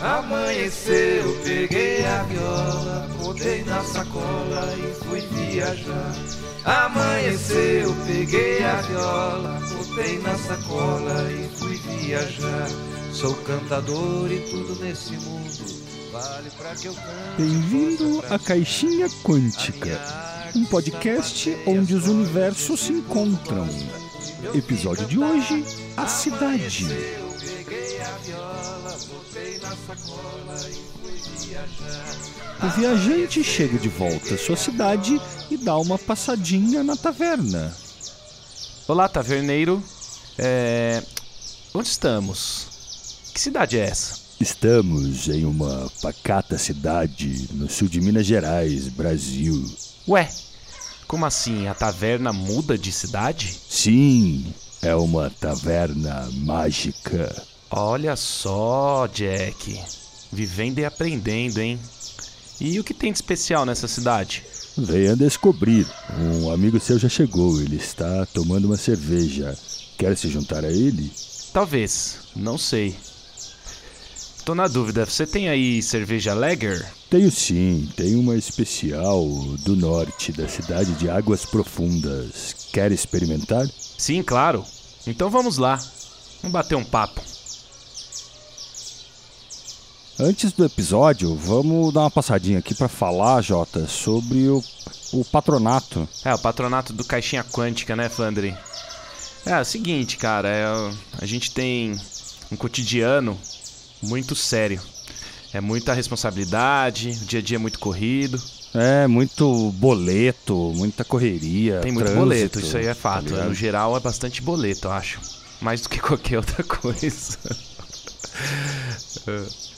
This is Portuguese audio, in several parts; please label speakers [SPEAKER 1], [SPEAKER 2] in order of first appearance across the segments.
[SPEAKER 1] Amanheceu, peguei a viola, botei na sacola e fui viajar. Amanheceu, peguei a viola, botei na sacola e fui viajar. Sou cantador e tudo nesse mundo vale pra que eu cante.
[SPEAKER 2] Bem-vindo à Caixinha Quântica, um podcast onde os universos se encontram. Episódio de hoje: A Cidade. O viajante chega de volta à sua cidade e dá uma passadinha na taverna.
[SPEAKER 3] Olá, taverneiro. É... Onde estamos? Que cidade é essa?
[SPEAKER 2] Estamos em uma pacata cidade no sul de Minas Gerais, Brasil.
[SPEAKER 3] Ué, como assim? A taverna muda de cidade?
[SPEAKER 2] Sim, é uma taverna mágica.
[SPEAKER 3] Olha só, Jack. Vivendo e aprendendo, hein? E o que tem de especial nessa cidade?
[SPEAKER 2] Venha descobrir. Um amigo seu já chegou, ele está tomando uma cerveja. Quer se juntar a ele?
[SPEAKER 3] Talvez, não sei. Tô na dúvida, você tem aí cerveja Lager?
[SPEAKER 2] Tenho sim, tem uma especial do norte da cidade de Águas Profundas. Quer experimentar?
[SPEAKER 3] Sim, claro. Então vamos lá. Vamos bater um papo.
[SPEAKER 2] Antes do episódio, vamos dar uma passadinha aqui para falar, Jota, sobre o, o patronato.
[SPEAKER 3] É, o patronato do Caixinha Quântica, né, Flandre? É, é o seguinte, cara, é, a gente tem um cotidiano muito sério. É muita responsabilidade, o dia a dia é muito corrido.
[SPEAKER 2] É, muito boleto, muita correria.
[SPEAKER 3] Tem muito
[SPEAKER 2] trânsito,
[SPEAKER 3] boleto, isso aí é fato.
[SPEAKER 2] tá
[SPEAKER 3] no geral é bastante boleto, eu acho. Mais do que qualquer outra coisa.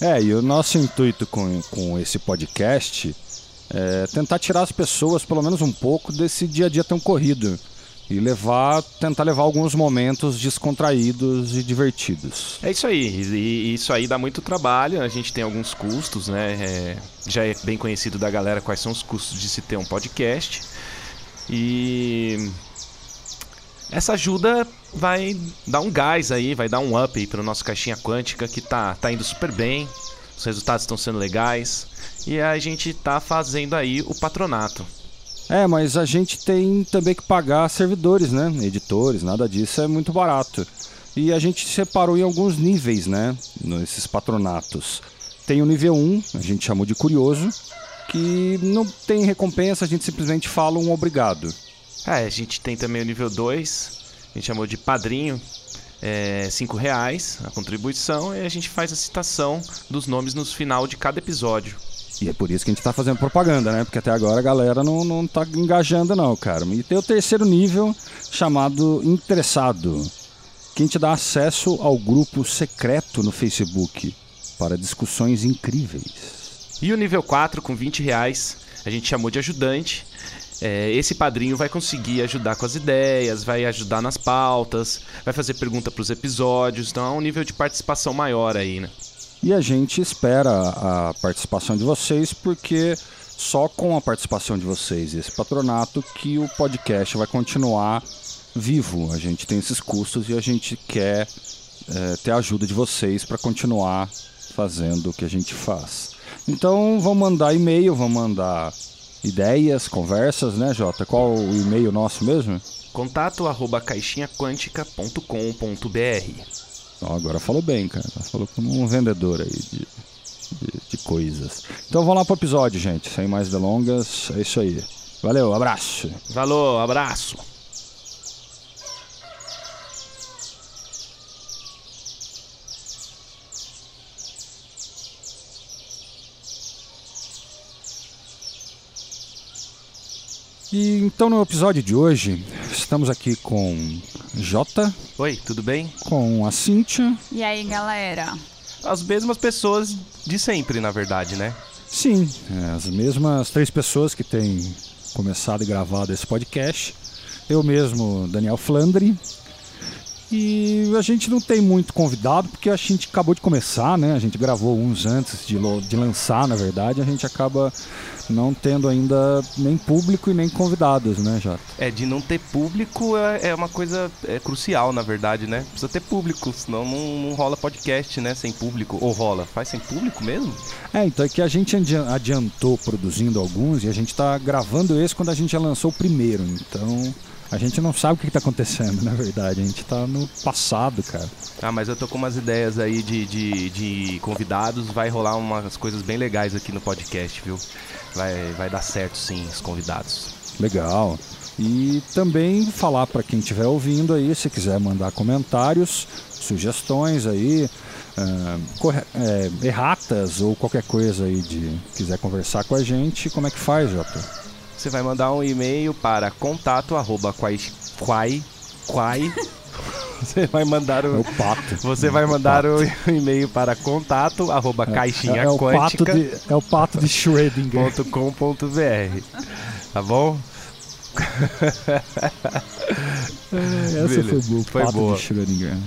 [SPEAKER 2] É, e o nosso intuito com, com esse podcast é tentar tirar as pessoas, pelo menos um pouco, desse dia a dia tão corrido. E levar, tentar levar alguns momentos descontraídos e divertidos.
[SPEAKER 3] É isso aí, e isso aí dá muito trabalho, a gente tem alguns custos, né? É, já é bem conhecido da galera quais são os custos de se ter um podcast. E essa ajuda vai dar um gás aí, vai dar um up aí pro nosso caixinha quântica que tá, tá indo super bem, os resultados estão sendo legais. E a gente tá fazendo aí o patronato.
[SPEAKER 2] É, mas a gente tem também que pagar servidores, né? Editores, nada disso é muito barato. E a gente separou em alguns níveis, né? Nesses patronatos. Tem o nível 1, a gente chamou de curioso, que não tem recompensa, a gente simplesmente fala um obrigado.
[SPEAKER 3] É, a gente tem também o nível 2, a gente chamou de padrinho, é 5 reais a contribuição, e a gente faz a citação dos nomes no final de cada episódio.
[SPEAKER 2] E é por isso que a gente tá fazendo propaganda, né? Porque até agora a galera não, não tá engajando, não, cara. E tem o terceiro nível, chamado Interessado, que a gente dá acesso ao grupo secreto no Facebook para discussões incríveis.
[SPEAKER 3] E o nível 4, com 20 reais, a gente chamou de ajudante. É, esse padrinho vai conseguir ajudar com as ideias, vai ajudar nas pautas, vai fazer pergunta para os episódios, então é um nível de participação maior aí, né?
[SPEAKER 2] E a gente espera a participação de vocês, porque só com a participação de vocês e esse patronato que o podcast vai continuar vivo. A gente tem esses custos e a gente quer é, ter a ajuda de vocês para continuar fazendo o que a gente faz. Então vão mandar e-mail, vão mandar ideias, conversas, né, Jota? Qual o e-mail nosso mesmo?
[SPEAKER 3] Contato arroba caixinhaquântica.com.br
[SPEAKER 2] agora falou bem, cara. Falou como um vendedor aí de, de, de coisas. Então vamos lá pro episódio, gente. Sem mais delongas, é isso aí. Valeu, abraço.
[SPEAKER 3] Falou, abraço!
[SPEAKER 2] E então no episódio de hoje, estamos aqui com Jota,
[SPEAKER 3] Oi, tudo bem?
[SPEAKER 2] com a Cíntia.
[SPEAKER 4] E aí, galera?
[SPEAKER 3] As mesmas pessoas de sempre, na verdade, né?
[SPEAKER 2] Sim, as mesmas três pessoas que têm começado e gravado esse podcast. Eu mesmo, Daniel Flandre. E a gente não tem muito convidado, porque a gente acabou de começar, né? A gente gravou uns antes de, de lançar, na verdade. A gente acaba não tendo ainda nem público e nem convidados, né, Jota?
[SPEAKER 3] É, de não ter público é, é uma coisa é, crucial, na verdade, né? Precisa ter público, senão não, não, rola podcast, né? Sem público. Ou rola? Faz sem público mesmo?
[SPEAKER 2] É, então é que a gente adiantou produzindo alguns e a gente tá gravando esse quando a gente já lançou o primeiro. Então a gente não sabe o que está acontecendo, na verdade. A gente está no passado, cara.
[SPEAKER 3] Ah, mas eu tô com umas ideias aí de, de, de, convidados. Vai rolar umas coisas bem legais aqui no podcast, viu? Vai, vai dar certo, sim, os convidados.
[SPEAKER 2] Legal. E também falar para quem estiver ouvindo aí, se quiser mandar comentários, sugestões aí, uh, é, erratas ou qualquer coisa aí de quiser conversar com a gente, como é que faz, Jota?
[SPEAKER 3] Você vai mandar um e-mail para contato arroba quai, quai, quai. Você vai mandar o,
[SPEAKER 2] é o pato.
[SPEAKER 3] Você vai mandar o e-mail para contato arroba é, caixinha é, é,
[SPEAKER 2] o pato de, é o pato de Schrödinger.
[SPEAKER 3] .com.br Tá bom?
[SPEAKER 2] Essa Beleza. foi boa. Foi boa.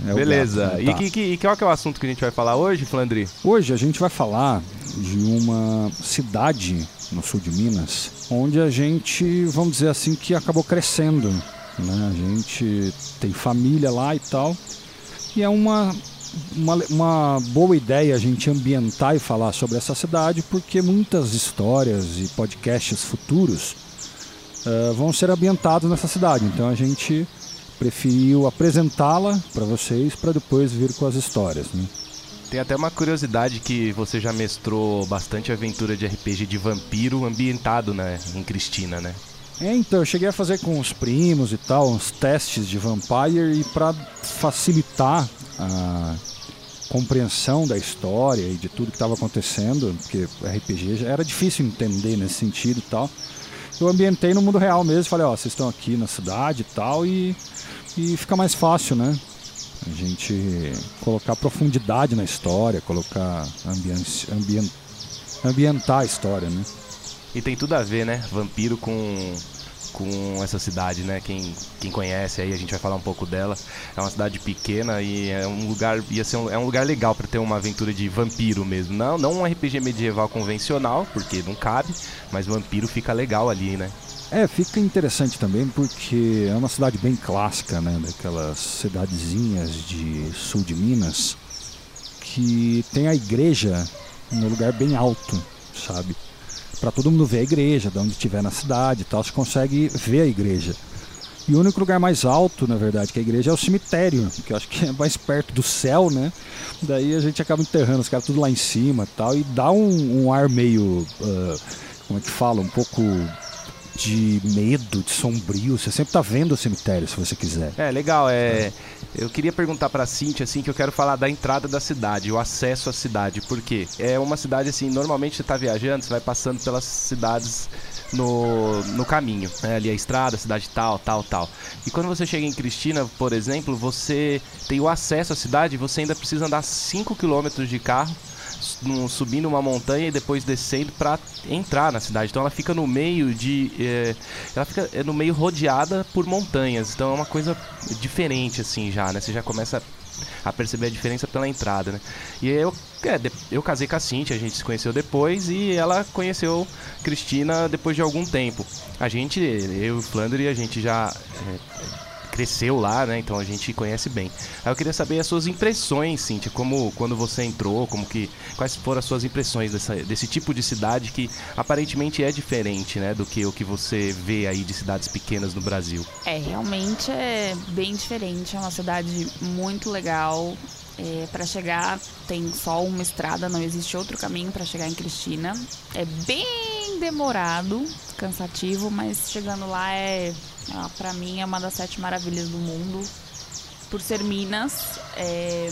[SPEAKER 3] É Beleza. Gato, né? e, tá. que, que, qual que é o assunto que a gente vai falar hoje, Flandri?
[SPEAKER 2] Hoje a gente vai falar de uma cidade no sul de Minas, onde a gente, vamos dizer assim, que acabou crescendo. Né? A gente tem família lá e tal. E é uma, uma, uma boa ideia a gente ambientar e falar sobre essa cidade, porque muitas histórias e podcasts futuros uh, vão ser ambientados nessa cidade. Então a gente preferiu apresentá-la para vocês para depois vir com as histórias. Né?
[SPEAKER 3] Tem até uma curiosidade que você já mestrou bastante aventura de RPG de vampiro ambientado né, em Cristina, né?
[SPEAKER 2] É, então, eu cheguei a fazer com os primos e tal, uns testes de Vampire e para facilitar a compreensão da história e de tudo que estava acontecendo, porque RPG já era difícil entender nesse sentido e tal. Eu ambientei no mundo real mesmo, falei, ó, vocês estão aqui na cidade e tal, e, e fica mais fácil, né? A gente colocar profundidade na história, colocar ambiente, ambient, ambientar a história, né?
[SPEAKER 3] E tem tudo a ver, né? Vampiro com com essa cidade, né? Quem, quem conhece aí, a gente vai falar um pouco dela. É uma cidade pequena e é um lugar ia ser um, é um lugar legal para ter uma aventura de vampiro mesmo. Não, não um RPG medieval convencional, porque não cabe, mas vampiro fica legal ali, né?
[SPEAKER 2] É, fica interessante também porque é uma cidade bem clássica, né? Daquelas cidadezinhas de sul de Minas que tem a igreja no lugar bem alto, sabe? Para todo mundo ver a igreja, de onde estiver na cidade e tal, você consegue ver a igreja. E o único lugar mais alto, na verdade, que a igreja é o cemitério, que eu acho que é mais perto do céu, né? Daí a gente acaba enterrando os caras tudo lá em cima tal, e dá um, um ar meio. Uh, como é que fala? Um pouco de medo, de sombrio. Você sempre tá vendo o cemitério, se você quiser.
[SPEAKER 3] É, legal. É, eu queria perguntar pra Cintia, assim, que eu quero falar da entrada da cidade, o acesso à cidade. Por quê? É uma cidade, assim, normalmente você tá viajando, você vai passando pelas cidades no, no caminho. Né? Ali a estrada, a cidade tal, tal, tal. E quando você chega em Cristina, por exemplo, você tem o acesso à cidade, você ainda precisa andar 5 km de carro subindo uma montanha e depois descendo para entrar na cidade. Então ela fica no meio de. É, ela fica é, no meio rodeada por montanhas. Então é uma coisa diferente, assim, já, né? Você já começa a perceber a diferença pela entrada, né? E eu, é, eu casei com a Cintia, a gente se conheceu depois e ela conheceu Cristina depois de algum tempo. A gente, eu e o Flandre, a gente já é, cresceu lá, né? Então a gente conhece bem. Aí eu queria saber as suas impressões, Cíntia, como quando você entrou, como que quais foram as suas impressões dessa, desse tipo de cidade que aparentemente é diferente, né, do que o que você vê aí de cidades pequenas no Brasil.
[SPEAKER 4] É, realmente é bem diferente, é uma cidade muito legal. É, para chegar tem só uma estrada, não existe outro caminho para chegar em Cristina. É bem demorado, cansativo, mas chegando lá é ah, para mim é uma das sete maravilhas do mundo. Por ser Minas, é,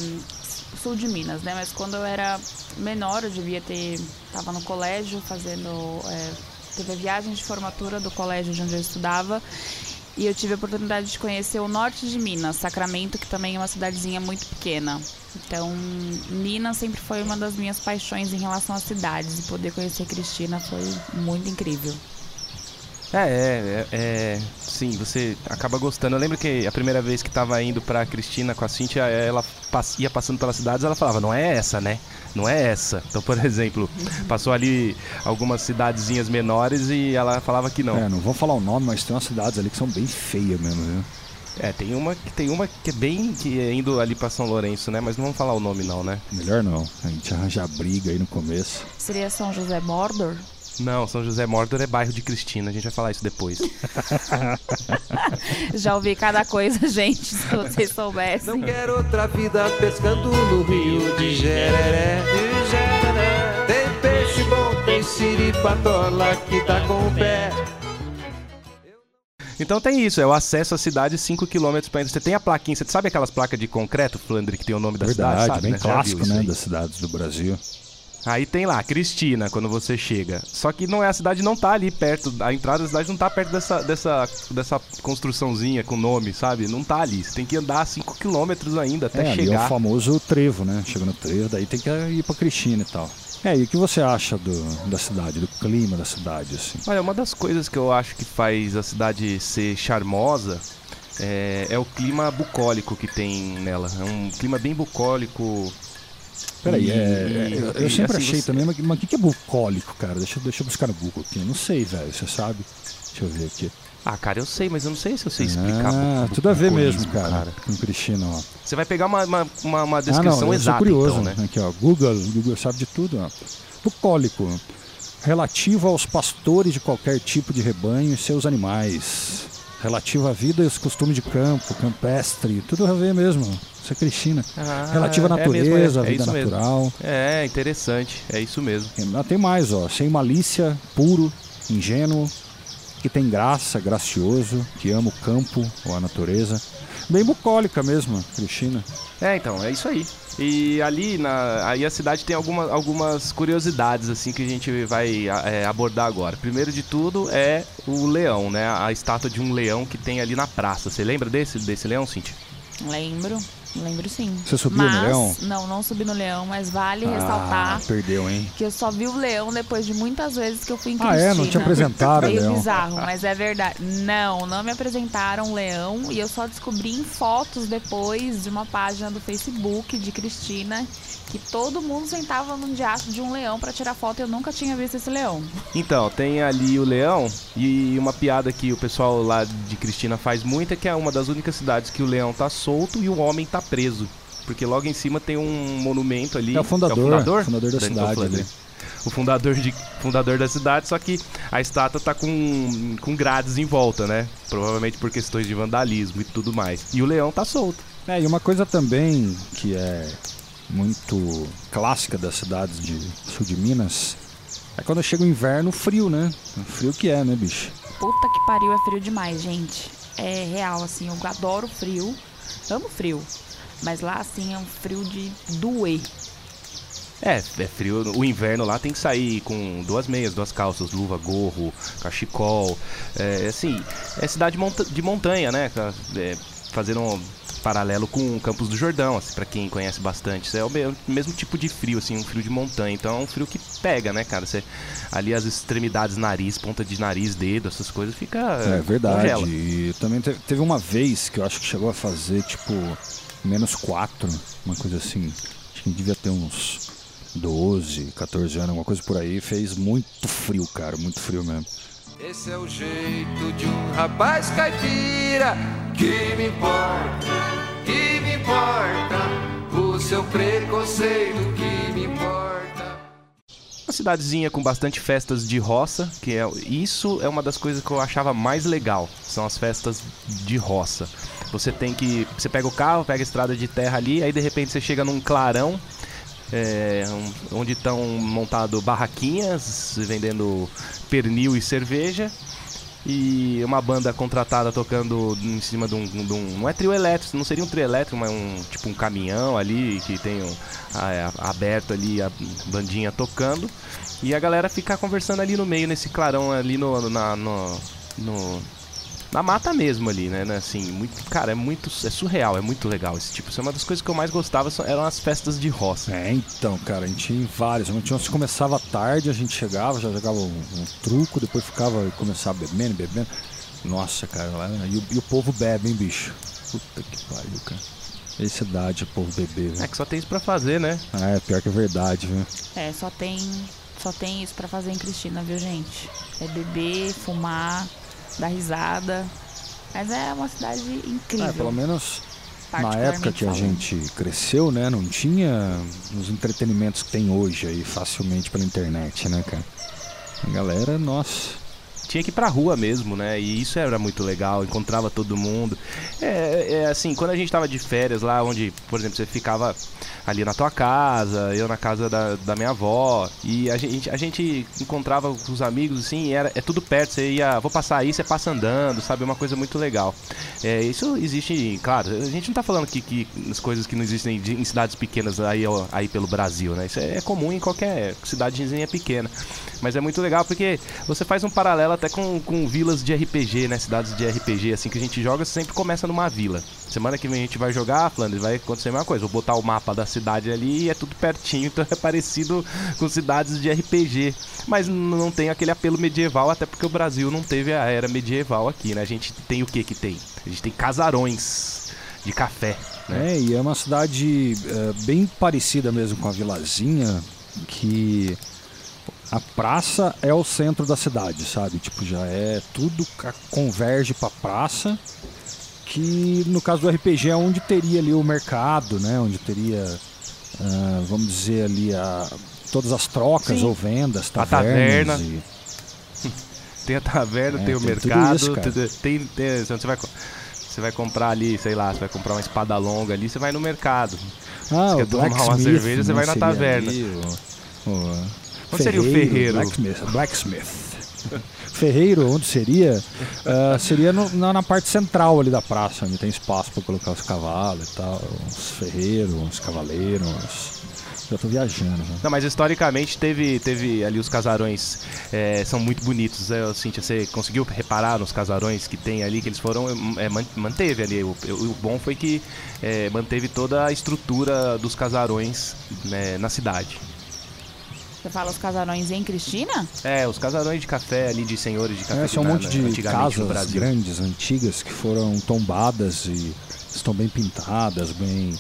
[SPEAKER 4] sul de Minas, né? Mas quando eu era menor, eu devia ter. Tava no colégio fazendo. É, teve a viagem de formatura do colégio de onde eu estudava. E eu tive a oportunidade de conhecer o norte de Minas, Sacramento, que também é uma cidadezinha muito pequena. Então, Minas sempre foi uma das minhas paixões em relação às cidades. E poder conhecer Cristina foi muito incrível.
[SPEAKER 3] É, é, é, é, sim, você acaba gostando. Eu lembro que a primeira vez que tava indo pra Cristina com a Cintia, ela pass- ia passando pelas cidades, ela falava, não é essa, né? Não é essa. Então, por exemplo, passou ali algumas cidadezinhas menores e ela falava que não.
[SPEAKER 2] É, não vou falar o nome, mas tem umas cidades ali que são bem feias mesmo, viu?
[SPEAKER 3] É, tem uma que tem uma que é bem que é indo ali pra São Lourenço, né? Mas não vamos falar o nome não, né?
[SPEAKER 2] Melhor não. A gente arranja briga aí no começo.
[SPEAKER 4] Seria São José Mordor?
[SPEAKER 3] Não, São José Mordor é bairro de Cristina, a gente vai falar isso depois.
[SPEAKER 4] Já ouvi cada coisa, gente, se vocês soubessem.
[SPEAKER 1] Não quero outra vida pescando no rio de Jereré. De. Tem peixe bom, tem siripatola que tá com o pé.
[SPEAKER 3] Então tem isso, é o acesso à cidade 5 km para entrar. Você tem a plaquinha, você sabe aquelas placas de concreto, Flandre, que tem o nome da
[SPEAKER 2] Verdade,
[SPEAKER 3] cidade, sabe?
[SPEAKER 2] bem
[SPEAKER 3] né?
[SPEAKER 2] Clássico, né? Das cidades do Brasil.
[SPEAKER 3] Aí tem lá, Cristina, quando você chega. Só que não é a cidade não tá ali perto, a entrada da cidade não tá perto dessa, dessa, dessa construçãozinha com nome, sabe? Não tá ali. Você tem que andar 5 km ainda até
[SPEAKER 2] é, ali é
[SPEAKER 3] chegar.
[SPEAKER 2] o famoso trevo, né? Chega no trevo, daí tem que ir pra Cristina e tal. É, e o que você acha do, da cidade, do clima da cidade, assim?
[SPEAKER 3] Olha, uma das coisas que eu acho que faz a cidade ser charmosa é, é o clima bucólico que tem nela. É um clima bem bucólico.
[SPEAKER 2] Peraí, é, é, eu, eu
[SPEAKER 3] e,
[SPEAKER 2] sempre
[SPEAKER 3] assim,
[SPEAKER 2] achei
[SPEAKER 3] você-
[SPEAKER 2] também, mas o que que é bucólico, cara? Deixa, deixa eu buscar no Google aqui. Eu não sei, velho, você sabe? Deixa eu ver aqui.
[SPEAKER 3] Ah, cara, eu sei, mas eu não sei se eu sei explicar.
[SPEAKER 2] Ah, tudo a ver mesmo,
[SPEAKER 3] bucolismo,
[SPEAKER 2] cara, com Cristina, ó.
[SPEAKER 3] Você vai pegar uma, uma, uma, uma
[SPEAKER 2] Ah,
[SPEAKER 3] descrição
[SPEAKER 2] não, eu
[SPEAKER 3] exata,
[SPEAKER 2] curioso,
[SPEAKER 3] então, né?
[SPEAKER 2] Aqui, ó, Google, Google sabe de tudo, ó. Bucólico, relativo aos pastores de qualquer tipo de rebanho e seus animais. Relativo à vida e os costumes de campo, campestre, tudo a ver mesmo. Isso é Cristina.
[SPEAKER 3] Ah,
[SPEAKER 2] Relativo à
[SPEAKER 3] é mesmo,
[SPEAKER 2] natureza,
[SPEAKER 3] é-
[SPEAKER 2] à
[SPEAKER 3] é
[SPEAKER 2] vida
[SPEAKER 3] isso mesmo.
[SPEAKER 2] natural.
[SPEAKER 3] É, interessante. É isso mesmo.
[SPEAKER 2] Ah, Tem mais, ó. Sem malícia, puro, ingênuo, que tem graça, gracioso, que ama o campo ou a natureza. Bem bucólica mesmo, Cristina.
[SPEAKER 3] É, então, é isso aí. E ali na aí a cidade tem alguma, algumas curiosidades assim que a gente vai é, abordar agora. Primeiro de tudo é o leão, né? A estátua de um leão que tem ali na praça. Você lembra desse desse leão, Cintia?
[SPEAKER 4] Lembro, lembro sim.
[SPEAKER 2] Você subiu no
[SPEAKER 4] mas,
[SPEAKER 2] leão?
[SPEAKER 4] Não, não subi no leão, mas vale
[SPEAKER 2] Ah,
[SPEAKER 4] ressaltar
[SPEAKER 2] perdeu, hein?
[SPEAKER 4] que eu só vi o leão depois de muitas vezes que eu fui em
[SPEAKER 2] Ah,
[SPEAKER 4] Cristina.
[SPEAKER 2] é? Não te apresentaram,
[SPEAKER 4] Meio
[SPEAKER 2] Leão?
[SPEAKER 4] bizarro, mas é verdade. Não, não me apresentaram o leão e eu só descobri em fotos depois de uma página do Facebook de Cristina que todo mundo sentava num diacho de um leão pra tirar foto e eu nunca tinha visto esse leão.
[SPEAKER 3] Então, tem ali o leão e uma piada que o pessoal lá de Cristina faz muito é que é uma das únicas cidades que o leão tá solto e o homem tá preso. Porque logo em cima tem um monumento ali.
[SPEAKER 2] É o fundador,
[SPEAKER 3] é o fundador,
[SPEAKER 2] fundador da
[SPEAKER 3] Daniel
[SPEAKER 2] cidade ali.
[SPEAKER 3] O fundador, de, fundador da cidade, só que a estátua tá com, com grades em volta, né? Provavelmente por questões de vandalismo e tudo mais. E o leão tá solto.
[SPEAKER 2] É, e uma coisa também que é muito clássica das cidades de sul de Minas é quando chega o inverno, frio, né? O frio que é, né, bicho?
[SPEAKER 4] Puta que pariu, é frio demais, gente. É real, assim, eu adoro frio. Amo frio. Mas lá, assim, é um frio de doer.
[SPEAKER 3] É, é frio. O inverno lá tem que sair com duas meias, duas calças, luva, gorro, cachecol. É, assim, é cidade monta- de montanha, né? É, fazendo um paralelo com Campos do Jordão, assim, para quem conhece bastante. É o me- mesmo tipo de frio, assim, um frio de montanha. Então é um frio que pega, né, cara? Você, ali as extremidades, nariz, ponta de nariz, dedo, essas coisas, fica.
[SPEAKER 2] É verdade.
[SPEAKER 3] Congela.
[SPEAKER 2] E também te- teve uma vez que eu acho que chegou a fazer, tipo, menos 4, uma coisa assim. Acho que devia ter uns 12, 14 anos, alguma coisa por aí. Fez muito frio, cara, muito frio mesmo.
[SPEAKER 1] Esse é o jeito de um rapaz caipira que me importa, que me importa. O seu preconceito que me importa.
[SPEAKER 3] Uma cidadezinha com bastante festas de roça, que é isso é uma das coisas que eu achava mais legal, são as festas de roça. Você tem que, você pega o carro, pega a estrada de terra ali, aí de repente você chega num clarão, é, um- onde estão montado barraquinhas vendendo pernil e cerveja. E uma banda contratada tocando em cima de um, de um- Não é trio elétrico, não seria um trio elétrico, mas um tipo um caminhão ali que tem um, a- a- aberto ali a bandinha tocando. E a galera ficar conversando ali no meio, nesse clarão ali no. na- no, no- na mata mesmo ali, né? né, Assim, muito, cara, é muito, é surreal, é muito legal esse tipo. Isso é uma das coisas que eu mais gostava, são- eram as festas de roça.
[SPEAKER 2] É, então, cara, a gente ia em vários. A gente começava tarde, a gente chegava, já jogava um, um truco, depois ficava e começava bebendo, bebendo. Nossa, cara, lá, e, o- e o povo bebe, hein, bicho? Puta que pariu, cara. Essa idade, o povo beber,
[SPEAKER 3] É
[SPEAKER 2] velho.
[SPEAKER 3] que só tem isso pra fazer, né?
[SPEAKER 2] É, pior que é verdade, viu?
[SPEAKER 4] É, só tem, só tem isso pra fazer em Cristina, viu, gente? É beber, fumar, dar risada. Mas é uma cidade incrível.
[SPEAKER 2] É, pelo menos na época que a gente cresceu, né? Não tinha os entretenimentos que tem hoje aí facilmente pela internet, né, cara? A galera, nossa.
[SPEAKER 3] tinha que ir pra rua mesmo, né? E isso era muito legal, encontrava todo mundo. É, é assim, quando a gente tava de férias lá, onde, por exemplo, você ficava ali na tua casa, eu na casa da, da minha avó, e a gente, a gente encontrava os amigos, assim, era, é tudo perto, você ia, vou passar aí, você passa andando, sabe? É uma coisa muito legal. É, isso existe, claro, a gente não tá falando que, que as coisas que não existem em cidades pequenas aí, aí pelo Brasil, né? Isso é comum em qualquer cidadezinha pequena. Mas é muito legal porque você faz um paralelo até com, com vilas de RPG, né? Cidades de RPG, assim, que a gente joga, sempre começa numa vila. Semana que vem a gente vai jogar, Flanders, vai acontecer a mesma coisa. Vou botar o mapa da cidade ali e é tudo pertinho, então é parecido com cidades de RPG. Mas não tem aquele apelo medieval, até porque o Brasil não teve a era medieval aqui, né? A gente tem o que que tem? A gente tem casarões de café, né?
[SPEAKER 2] É, e é uma cidade é, bem parecida mesmo com a Vilazinha, que a praça é o centro da cidade, sabe? Tipo, já é tudo converge pra praça, que no caso do RPG é onde teria ali o mercado, né? Onde teria, ah, vamos dizer ali, a, todas as trocas
[SPEAKER 3] Sim.
[SPEAKER 2] ou vendas,
[SPEAKER 3] A
[SPEAKER 2] tavernas.
[SPEAKER 3] taverna.
[SPEAKER 2] e-
[SPEAKER 3] Tem a taverna,
[SPEAKER 2] É,
[SPEAKER 3] tem o
[SPEAKER 2] tem
[SPEAKER 3] mercado,
[SPEAKER 2] isso,
[SPEAKER 3] tem, tem- tem- você vai você vai comprar ali, sei lá, você vai comprar uma espada longa ali, você vai no mercado.
[SPEAKER 2] Ah,
[SPEAKER 3] quer
[SPEAKER 2] o
[SPEAKER 3] tomar uma cerveja, você
[SPEAKER 2] né,
[SPEAKER 3] vai na taverna.
[SPEAKER 2] ali, o- o
[SPEAKER 3] Onde seria o ferreiro?
[SPEAKER 2] Blacksmith. blacksmith. Ferreiro, onde seria? Ah, seria no- na, na parte central ali da praça, onde tem espaço para colocar os cavalos e tal. Uns ferreiros, uns cavaleiros. uns- Já tô viajando. né?
[SPEAKER 3] Não, mas historicamente teve, teve ali os casarões, é, são muito bonitos. É, Cíntia, você conseguiu reparar nos casarões que tem ali, que eles foram, é, man- manteve ali. O, o bom foi que é, manteve toda a estrutura dos casarões né, na cidade.
[SPEAKER 4] Você fala os casarões em Cristina?
[SPEAKER 3] É, os casarões de café ali, de senhores de café.
[SPEAKER 2] É, são um monte de casas grandes, antigas, que foram tombadas e estão bem pintadas, bem.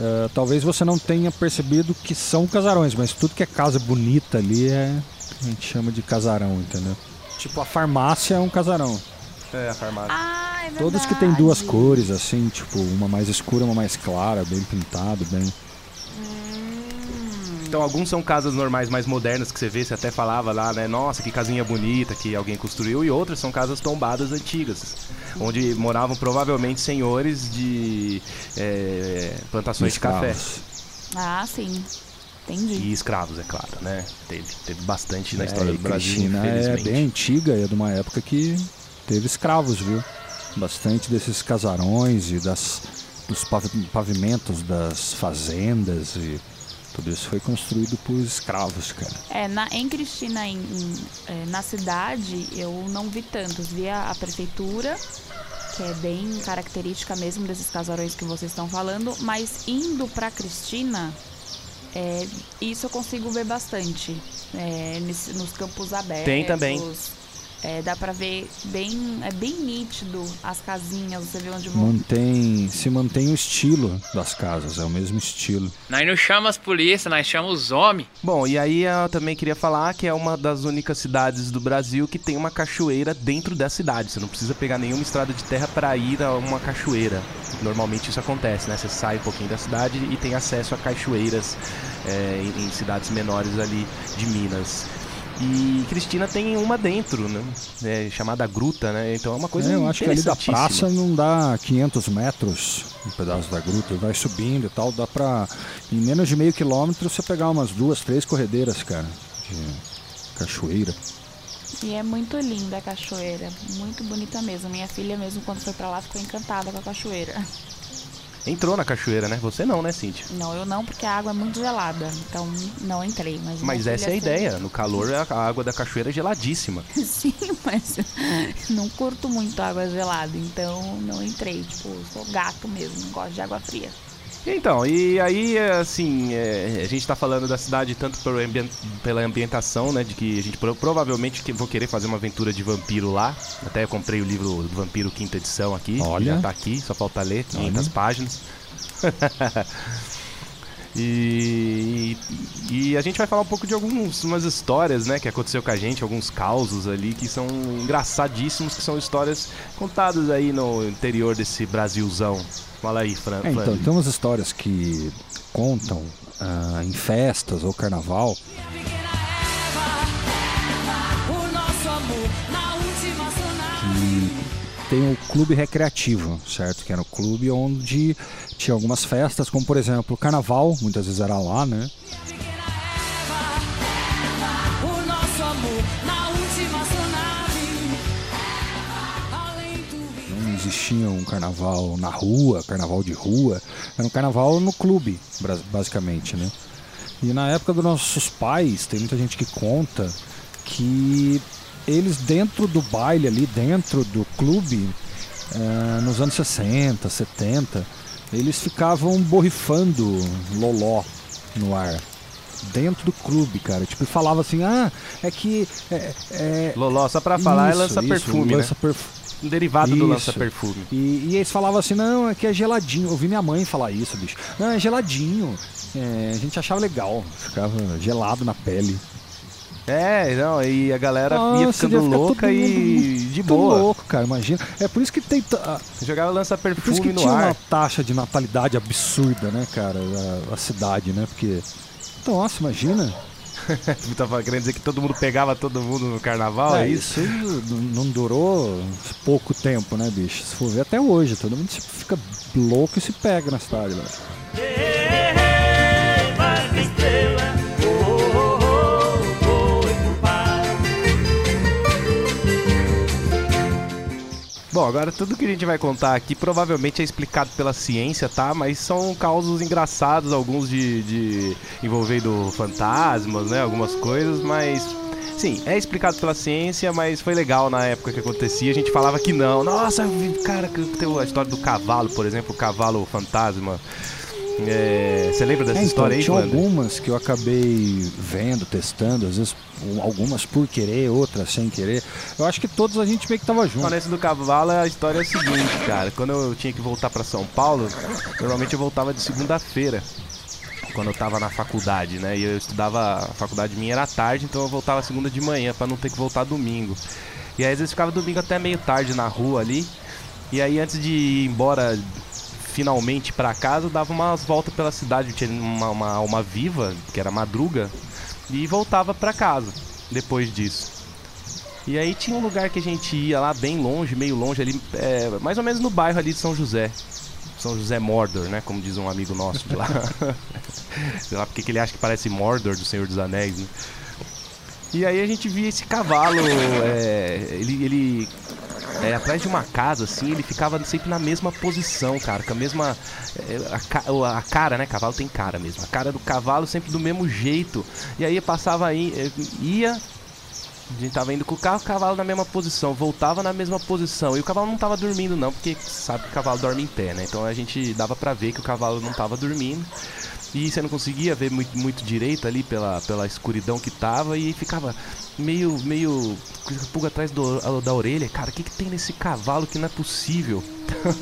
[SPEAKER 2] Ah, talvez você não tenha percebido que são casarões, mas tudo que é casa bonita ali é. A gente chama de casarão, entendeu? Tipo, a farmácia é um casarão.
[SPEAKER 3] É, a farmácia.
[SPEAKER 4] Ah, é verdade.
[SPEAKER 2] Todos que tem duas cores, assim, tipo, uma mais escura, uma mais clara, bem pintado, bem.
[SPEAKER 3] Então, alguns são casas normais mais modernas que você vê, você até falava lá, né? Nossa, que casinha bonita que alguém construiu. E outras são casas tombadas antigas, onde moravam provavelmente senhores de é, plantações de café.
[SPEAKER 4] Ah, sim. Entendi.
[SPEAKER 3] E escravos, é claro, né? Teve, teve bastante na
[SPEAKER 2] É,
[SPEAKER 3] história do Brasil,
[SPEAKER 2] Cristina é bem antiga e é de uma época que teve escravos, viu? Bastante desses casarões e das, dos pavi- pavimentos das fazendas e tudo isso foi construído por escravos, cara.
[SPEAKER 4] É, na, em Cristina, em- em, é, na cidade, eu não vi tantos. Vi a, a prefeitura, que é bem característica mesmo desses casarões que vocês estão falando, mas indo pra Cristina, é, isso eu consigo ver bastante. É, nesse- nos campos abertos.
[SPEAKER 3] Tem também.
[SPEAKER 4] É, dá pra ver bem. É bem nítido as casinhas, você vê onde vão.
[SPEAKER 2] Mantém, se mantém o estilo das casas, é o mesmo estilo.
[SPEAKER 5] Nós não chamamos as polícia, nós chamamos os homens.
[SPEAKER 3] Bom, e aí eu também queria falar que é uma das únicas cidades do Brasil que tem uma cachoeira dentro da cidade. Você não precisa pegar nenhuma estrada de terra para ir a uma cachoeira. Normalmente isso acontece, né? Você sai um pouquinho da cidade e tem acesso a cachoeiras é, em, em cidades menores ali de Minas. E Cristina tem uma dentro, né? É, chamada Gruta, né? Então é uma coisa
[SPEAKER 2] É, eu acho que ali da praça não dá 500 metros, um pedaço da gruta, vai subindo e tal, dá pra, em menos de meio quilômetro, você pegar umas duas, três corredeiras, cara, de cachoeira.
[SPEAKER 4] E é muito linda a cachoeira. Muito bonita mesmo. Minha filha mesmo, quando foi pra lá, ficou encantada com a cachoeira.
[SPEAKER 3] Entrou na cachoeira, né? Você não, né, Cintia?
[SPEAKER 4] Não, eu não, porque a água é muito gelada. Então não entrei. Mas,
[SPEAKER 3] Mas essa é a ideia. No calor, a água da cachoeira é geladíssima.
[SPEAKER 4] Sim, mas não curto muito água gelada. Então não entrei. Tipo, sou gato mesmo, não gosto de água fria.
[SPEAKER 3] Então, e aí, assim, é, a gente tá falando da cidade tanto ambien- pela ambientação, né? De que a gente pro- provavelmente que vou querer fazer uma aventura de vampiro lá. Até eu comprei o livro do Vampiro Quinta Edição aqui.
[SPEAKER 2] Olha.
[SPEAKER 3] Já tá aqui, só falta ler, 500
[SPEAKER 2] Olha.
[SPEAKER 3] páginas. E, e a gente vai falar um pouco de algumas umas histórias, né, que aconteceu com a gente, alguns causos ali que são engraçadíssimos, que são histórias contadas aí no interior desse Brasilzão. Fala aí, Fran.
[SPEAKER 2] É, então, tem umas histórias que contam ah, em festas ou carnaval tem o clube recreativo, certo? Que era o clube onde tinha algumas festas, como por exemplo o carnaval, muitas vezes era lá, né? Existia um carnaval na rua, carnaval de rua, era um carnaval no clube, basicamente, né? E na época dos nossos pais, tem muita gente que conta que eles dentro do baile ali, dentro do clube, eh, nos anos 60, 70, eles ficavam borrifando loló no ar. Dentro do clube, cara. Tipo, falava assim, ah, é que. É, é,
[SPEAKER 3] Loló, só pra falar, é
[SPEAKER 2] isso,
[SPEAKER 3] lança
[SPEAKER 2] isso,
[SPEAKER 3] perfume,
[SPEAKER 2] lança
[SPEAKER 3] né?
[SPEAKER 2] perfu-
[SPEAKER 3] Um derivado do
[SPEAKER 2] Isso.
[SPEAKER 3] lança perfume.
[SPEAKER 2] E, e eles falavam assim, não, é que é geladinho. Eu ouvi minha mãe falar isso, bicho. Não, é geladinho. É, a gente achava legal, ficava gelado na pele.
[SPEAKER 3] É, não, e a galera ia
[SPEAKER 2] Nossa,
[SPEAKER 3] ficando
[SPEAKER 2] devia ficar
[SPEAKER 3] louca e de boa.
[SPEAKER 2] louco, cara, imagina. É por isso que tem.
[SPEAKER 3] Jogava lança
[SPEAKER 2] Por isso que
[SPEAKER 3] no
[SPEAKER 2] tinha uma
[SPEAKER 3] ar.
[SPEAKER 2] taxa de natalidade absurda, né, cara, a, a cidade, né? Porque. Nossa, imagina.
[SPEAKER 3] Tu tava querendo dizer que todo mundo pegava todo mundo no carnaval, é,
[SPEAKER 2] É,
[SPEAKER 3] isso?
[SPEAKER 2] isso não, durou pouco tempo, né, bicho? Se for ver até hoje, todo mundo se- fica louco e se pega na cidade, né?
[SPEAKER 3] Bom, agora tudo que a gente vai contar aqui provavelmente é explicado pela ciência, tá? Mas são causos engraçados, alguns de, de envolvendo fantasmas, né? Algumas coisas, mas sim, é explicado pela ciência, mas foi legal na época que acontecia. A gente falava que não. Nossa, cara, tem a história do cavalo, por exemplo, o cavalo fantasma. É, Você lembra dessa
[SPEAKER 2] É, então,
[SPEAKER 3] história aí,
[SPEAKER 2] tinha
[SPEAKER 3] Wander?
[SPEAKER 2] algumas que eu acabei vendo, testando, às vezes um- algumas por querer, outras sem querer. Eu acho que todos a gente meio que tava junto.
[SPEAKER 3] Nesse do cavalo, a história é a seguinte, cara. Quando eu tinha que voltar pra São Paulo, normalmente eu voltava de segunda-feira. Quando eu tava na faculdade, né? E eu estudava, a faculdade minha era tarde, então eu voltava segunda de manhã pra não ter que voltar domingo. E aí às vezes ficava domingo até meio tarde na rua ali. E aí antes de ir embora finalmente pra casa, eu dava umas voltas pela cidade, tinha uma, uma alma viva, que era madruga, e voltava pra casa depois disso. E aí tinha um lugar que a gente ia lá bem longe, meio longe ali, é, mais ou menos no bairro ali de São José. São José Mordor, né? Como diz um amigo nosso de lá. Sei lá porque que ele acha que parece Mordor do Senhor dos Anéis, né? E aí a gente via esse cavalo, é, ele, ele é, atrás de uma casa, assim, ele ficava sempre na mesma posição, cara, com a mesma. é, a, a cara, né? Cavalo tem cara mesmo. A cara do cavalo sempre do mesmo jeito. E aí passava aí, é, ia. A gente tava indo com o carro, o cavalo na mesma posição, voltava na mesma posição. E o cavalo não tava dormindo, não, porque sabe que o cavalo dorme em pé, né? Então a gente dava pra ver que o cavalo não tava dormindo. E você não conseguia ver muito, muito direito ali pela, pela escuridão que tava e ficava meio, meio pulga atrás do- da orelha. Cara, o que, que tem nesse cavalo que não é possível?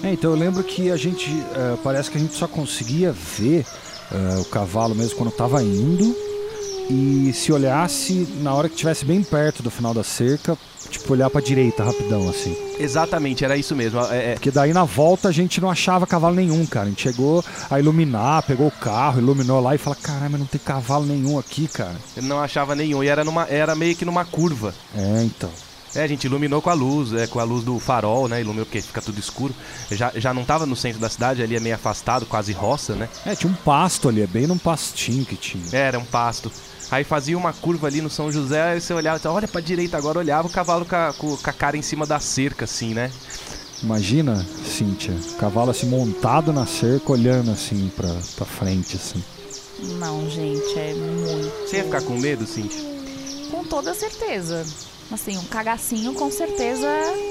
[SPEAKER 2] É, então eu lembro que a gente. eh, parece que a gente só conseguia ver eh, o cavalo mesmo quando tava indo. E se olhasse na hora que estivesse bem perto do final da cerca, tipo, olhar pra direita rapidão, assim.
[SPEAKER 3] Exatamente, era isso mesmo. É, é,
[SPEAKER 2] Porque daí na volta a gente não achava cavalo nenhum, cara. A gente chegou a iluminar, pegou o carro, iluminou lá e fala: caramba, não tem cavalo nenhum aqui, cara.
[SPEAKER 3] eu não achava nenhum. E era, numa, era meio que numa curva.
[SPEAKER 2] É, então.
[SPEAKER 3] É, a gente iluminou com a luz, é, com a luz do farol, né? Iluminou porque fica tudo escuro. Já, já não tava no centro da cidade, ali é meio afastado, quase roça, né?
[SPEAKER 2] É, tinha um pasto ali, é bem num pastinho que tinha.
[SPEAKER 3] Era um pasto. Aí fazia uma curva ali no São José, aí você olhava, olha pra direita agora, olhava o cavalo com a, com- com a cara em cima da cerca, assim, né?
[SPEAKER 2] Imagina, Cíntia, o cavalo assim montado na cerca, olhando assim pra, pra frente, assim.
[SPEAKER 4] Não, gente, é muito.
[SPEAKER 3] Você ia ficar com medo, Cintia?
[SPEAKER 4] Com toda certeza. Assim, um cagacinho com certeza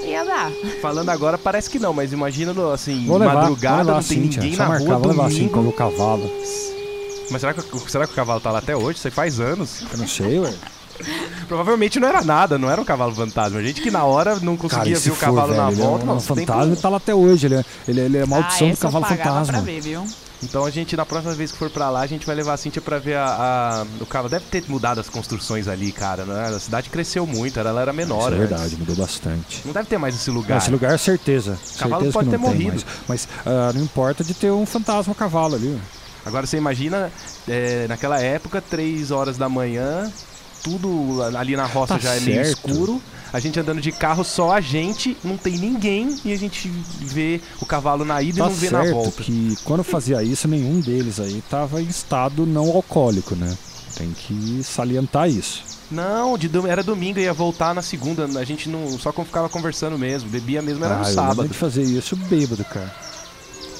[SPEAKER 4] ia dar.
[SPEAKER 3] Falando agora, parece que não, mas imagina, assim,
[SPEAKER 2] levar,
[SPEAKER 3] madrugada,
[SPEAKER 2] levar
[SPEAKER 3] não tem
[SPEAKER 2] Cíntia,
[SPEAKER 3] ninguém na
[SPEAKER 2] marcar,
[SPEAKER 3] rua,
[SPEAKER 2] vou levar assim
[SPEAKER 3] domingo.
[SPEAKER 2] o cavalo.
[SPEAKER 3] Mas será que, será que o cavalo tá lá até hoje? Isso aí faz anos.
[SPEAKER 2] Eu não sei, ué.
[SPEAKER 3] Provavelmente não era nada, não era um cavalo fantasma. A gente que na hora não
[SPEAKER 2] Cara,
[SPEAKER 3] conseguia
[SPEAKER 2] e
[SPEAKER 3] ver
[SPEAKER 2] se
[SPEAKER 3] o
[SPEAKER 2] for,
[SPEAKER 3] cavalo na
[SPEAKER 2] velho, ele
[SPEAKER 3] volta.
[SPEAKER 2] é um
[SPEAKER 3] não, tem
[SPEAKER 2] fantasma
[SPEAKER 3] que-
[SPEAKER 2] tá lá até hoje. Ele é, ele, ele é a maldição
[SPEAKER 4] ah,
[SPEAKER 2] do cavalo fantasma.
[SPEAKER 4] pra ver, viu?
[SPEAKER 3] Então a gente, na próxima vez que for pra lá, a gente vai levar a Cintia pra ver a, a- o cavalo. Deve ter mudado as construções ali, cara. Né? A cidade cresceu muito, ela era menor.
[SPEAKER 2] Isso é
[SPEAKER 3] antes.
[SPEAKER 2] verdade, mudou bastante.
[SPEAKER 3] Não deve ter mais esse lugar.
[SPEAKER 2] Esse lugar é certeza.
[SPEAKER 3] Cavalo
[SPEAKER 2] certeza
[SPEAKER 3] pode
[SPEAKER 2] que
[SPEAKER 3] ter
[SPEAKER 2] não
[SPEAKER 3] morrido.
[SPEAKER 2] mais. Mas ah, não importa de ter um fantasma cavalo ali.
[SPEAKER 3] Agora você imagina, é, naquela época, três horas da manhã, tudo ali na roça
[SPEAKER 2] Tá
[SPEAKER 3] já é meio
[SPEAKER 2] certo.
[SPEAKER 3] escuro. A gente andando de carro, só a gente, não tem ninguém, e a gente vê o cavalo na ida
[SPEAKER 2] Tá
[SPEAKER 3] e não vê na
[SPEAKER 2] certo
[SPEAKER 3] volta.
[SPEAKER 2] que quando fazia isso, nenhum deles aí tava em estado não alcoólico, né? Tem que salientar isso.
[SPEAKER 3] Não, de dom- era domingo, ia voltar na segunda. A gente não só ficava conversando mesmo, bebia mesmo, era
[SPEAKER 2] ah,
[SPEAKER 3] no
[SPEAKER 2] eu
[SPEAKER 3] sábado.
[SPEAKER 2] de fazer isso bêbado, cara.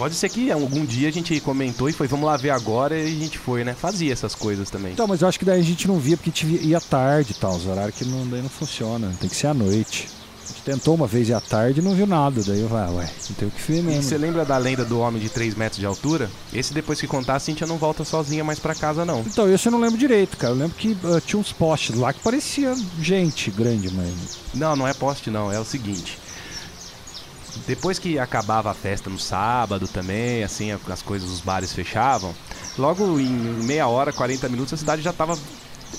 [SPEAKER 3] Pode ser que algum dia a gente comentou e foi, vamos lá ver agora, e a gente foi, né? Fazia essas coisas também.
[SPEAKER 2] Então, mas eu acho que daí a gente não via porque ia tarde e tal. Os horários que não, daí não funciona. Tem que ser à noite. A gente tentou uma vez ir à tarde e não viu nada. Daí eu falei, ah, ué, não tem o que ver
[SPEAKER 3] E
[SPEAKER 2] mesmo.
[SPEAKER 3] você lembra da lenda do homem de 3 metros de altura? Esse depois que contar, a Cintia não volta sozinha mais pra casa, não.
[SPEAKER 2] Então, isso eu não lembro direito, cara. Eu lembro que ah, tinha uns postes lá que parecia gente grande, mas.
[SPEAKER 3] Não, não é poste não, é o seguinte. Depois que acabava a festa no sábado também, assim, as coisas, os bares fechavam, logo em meia hora, 40 minutos, a cidade já tava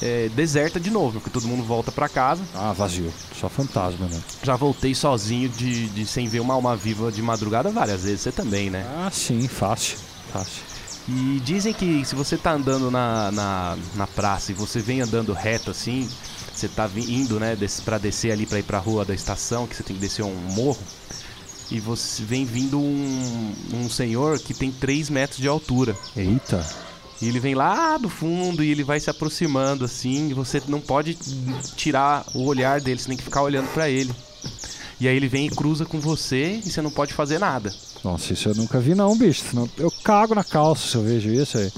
[SPEAKER 3] é, deserta de novo, porque todo mundo volta pra casa.
[SPEAKER 2] Ah, vazio. Só fantasma, né?
[SPEAKER 3] Já voltei sozinho de, de sem ver uma alma viva de madrugada várias vezes, você também, né?
[SPEAKER 2] Ah, sim, fácil. Fácil.
[SPEAKER 3] E dizem que se você tá andando na, na, na praça e você vem andando reto assim, você tá indo, né, pra descer ali pra ir pra rua da estação, que você tem que descer um morro, e você vem vindo um, um senhor que tem 3 metros de altura.
[SPEAKER 2] Eita.
[SPEAKER 3] E ele vem lá do fundo e ele vai se aproximando assim, e você não pode tirar o olhar dele, você tem que ficar olhando pra ele. E aí ele vem e cruza com você e você não pode fazer nada.
[SPEAKER 2] Nossa, isso eu nunca vi não, bicho. Eu cago na calça se eu vejo isso aí.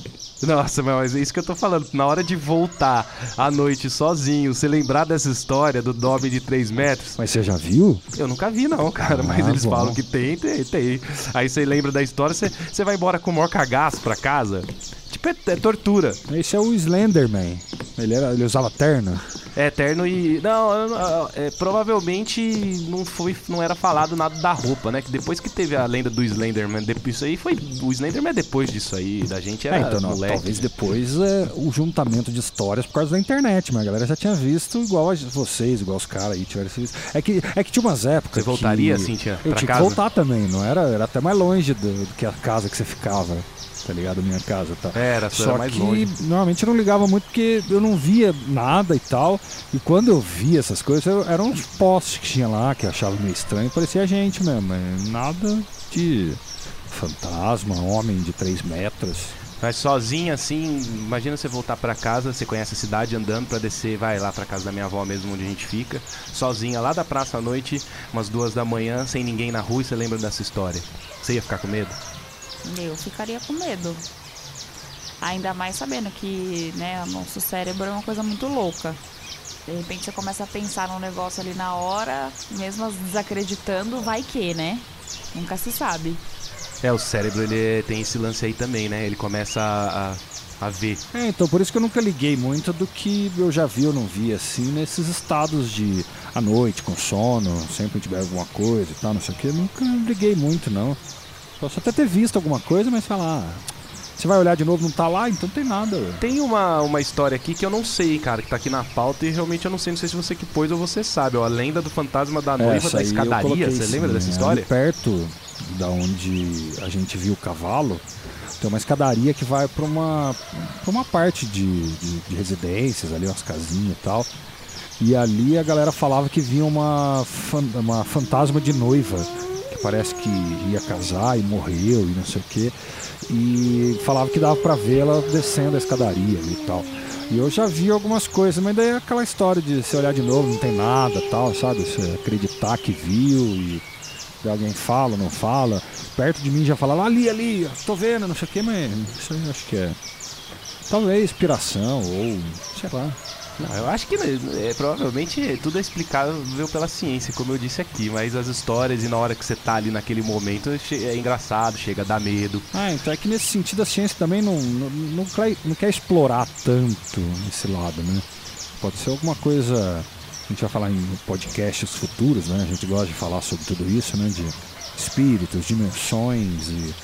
[SPEAKER 3] Nossa, mas é isso que eu tô falando. Na hora de voltar à noite sozinho, você lembrar dessa história do Dobby de 3 metros,
[SPEAKER 2] Mas você já viu?
[SPEAKER 3] eu nunca vi não, cara. Mas
[SPEAKER 2] Ah,
[SPEAKER 3] eles
[SPEAKER 2] bom.
[SPEAKER 3] falam que tem, tem, tem. Aí você lembra da história, você, você vai embora com o maior cagaço pra casa. Tipo, é, é tortura.
[SPEAKER 2] Esse é o Slenderman. Ele, era, ele usava terno.
[SPEAKER 3] É eterno e. Não, eu não- é, provavelmente não foi. Não era falado nada da roupa, né? Que depois que teve a lenda do Slenderman, depois isso aí foi. O Slenderman é depois disso aí. Da gente era
[SPEAKER 2] É, então, não, talvez depois é, o juntamento de histórias por causa da internet, mas a galera já tinha visto igual a vocês, igual os caras aí tiveram visto. É que, é que tinha umas épocas.
[SPEAKER 3] Você voltaria,
[SPEAKER 2] que
[SPEAKER 3] Cíntia,
[SPEAKER 2] Eu
[SPEAKER 3] pra
[SPEAKER 2] tinha
[SPEAKER 3] casa?
[SPEAKER 2] que voltar também, não era? Era até mais longe do, do que a casa que você ficava. Tá ligado? Minha casa tá.
[SPEAKER 3] Era, só era mais
[SPEAKER 2] que
[SPEAKER 3] longe.
[SPEAKER 2] normalmente eu não ligava muito porque eu não via nada e tal. E quando eu via essas coisas, eu- eram uns postes que tinha lá, que eu achava meio estranho, parecia a gente mesmo. mas Nada de fantasma, homem de 3 metros.
[SPEAKER 3] Mas sozinho assim, imagina você voltar pra casa, você conhece a cidade andando pra descer, vai lá pra casa da minha avó mesmo onde a gente fica, sozinha lá da praça à noite, umas duas da manhã, sem ninguém na rua e você lembra dessa história. Você ia ficar com medo?
[SPEAKER 4] Eu ficaria com medo. Ainda mais sabendo que, né, o nosso cérebro é uma coisa muito louca. De repente você começa a pensar num negócio ali na hora, mesmo desacreditando, vai que, né? Nunca se sabe.
[SPEAKER 3] É, o cérebro ele tem esse lance aí também, né? Ele começa a, a, a ver.
[SPEAKER 2] É, então por isso que eu nunca liguei muito do que eu já vi ou não vi, assim, nesses estados de à noite, com sono, sempre tiver alguma coisa e tal, não sei o que, nunca liguei muito, não. Posso até ter visto alguma coisa, mas falar, ah, você vai olhar de novo, não tá lá, então não tem nada. ué.
[SPEAKER 3] Tem uma, uma história aqui que eu não sei, cara, que tá aqui na pauta e realmente eu não sei, não sei se você que pôs ou você sabe, ó, a lenda do fantasma da noiva
[SPEAKER 2] Essa
[SPEAKER 3] da escadaria, você
[SPEAKER 2] sim,
[SPEAKER 3] lembra dessa
[SPEAKER 2] é,
[SPEAKER 3] história?
[SPEAKER 2] ali perto da onde a gente viu o cavalo, tem uma escadaria que vai para uma, pra uma parte de, de, de residências ali, umas casinhas e tal. E ali a galera falava que vinha uma, fan- uma fantasma de noiva, parece que ia casar e morreu e não sei o quê. E falava que dava pra ver ela descendo a escadaria e tal. E eu já vi algumas coisas, mas daí é aquela história de você olhar de novo, não tem nada tal, sabe? Você acreditar que viu e alguém fala, não fala. Perto de mim já fala, ali, ali, tô vendo, não sei o que, mas isso aí acho que é. Talvez inspiração, ou sei lá.
[SPEAKER 3] Não, eu acho que é, provavelmente tudo é explicável pela ciência, como eu disse aqui, mas as histórias e na hora que você tá ali naquele momento é engraçado, chega a dar medo.
[SPEAKER 2] Ah, então é que nesse sentido a ciência também não, não, não, quer, não quer explorar tanto esse lado, né? Pode ser alguma coisa. A gente vai falar em podcasts futuros, né? A gente gosta de falar sobre tudo isso, né? De espíritos, dimensões e.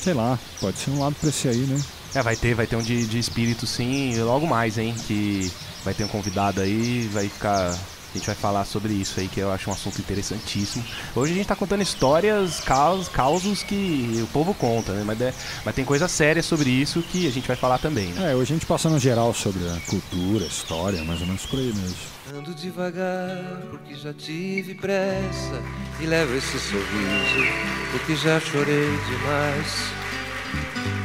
[SPEAKER 2] Sei lá, pode ser um lado pra esse aí, né?
[SPEAKER 3] É, vai ter, vai ter um de, de espírito sim, logo mais, hein? Que vai ter um convidado aí, vai ficar. A gente vai falar sobre isso aí, que eu acho um assunto interessantíssimo. Hoje a gente tá contando histórias, caos, causos que o povo conta, né? Mas, é- mas tem coisa séria sobre isso que a gente vai falar também, né?
[SPEAKER 2] É, hoje a gente passando geral sobre a cultura, a história, mais ou menos por aí mesmo.
[SPEAKER 1] Ando devagar porque já tive pressa e levo esse sorriso porque já chorei demais.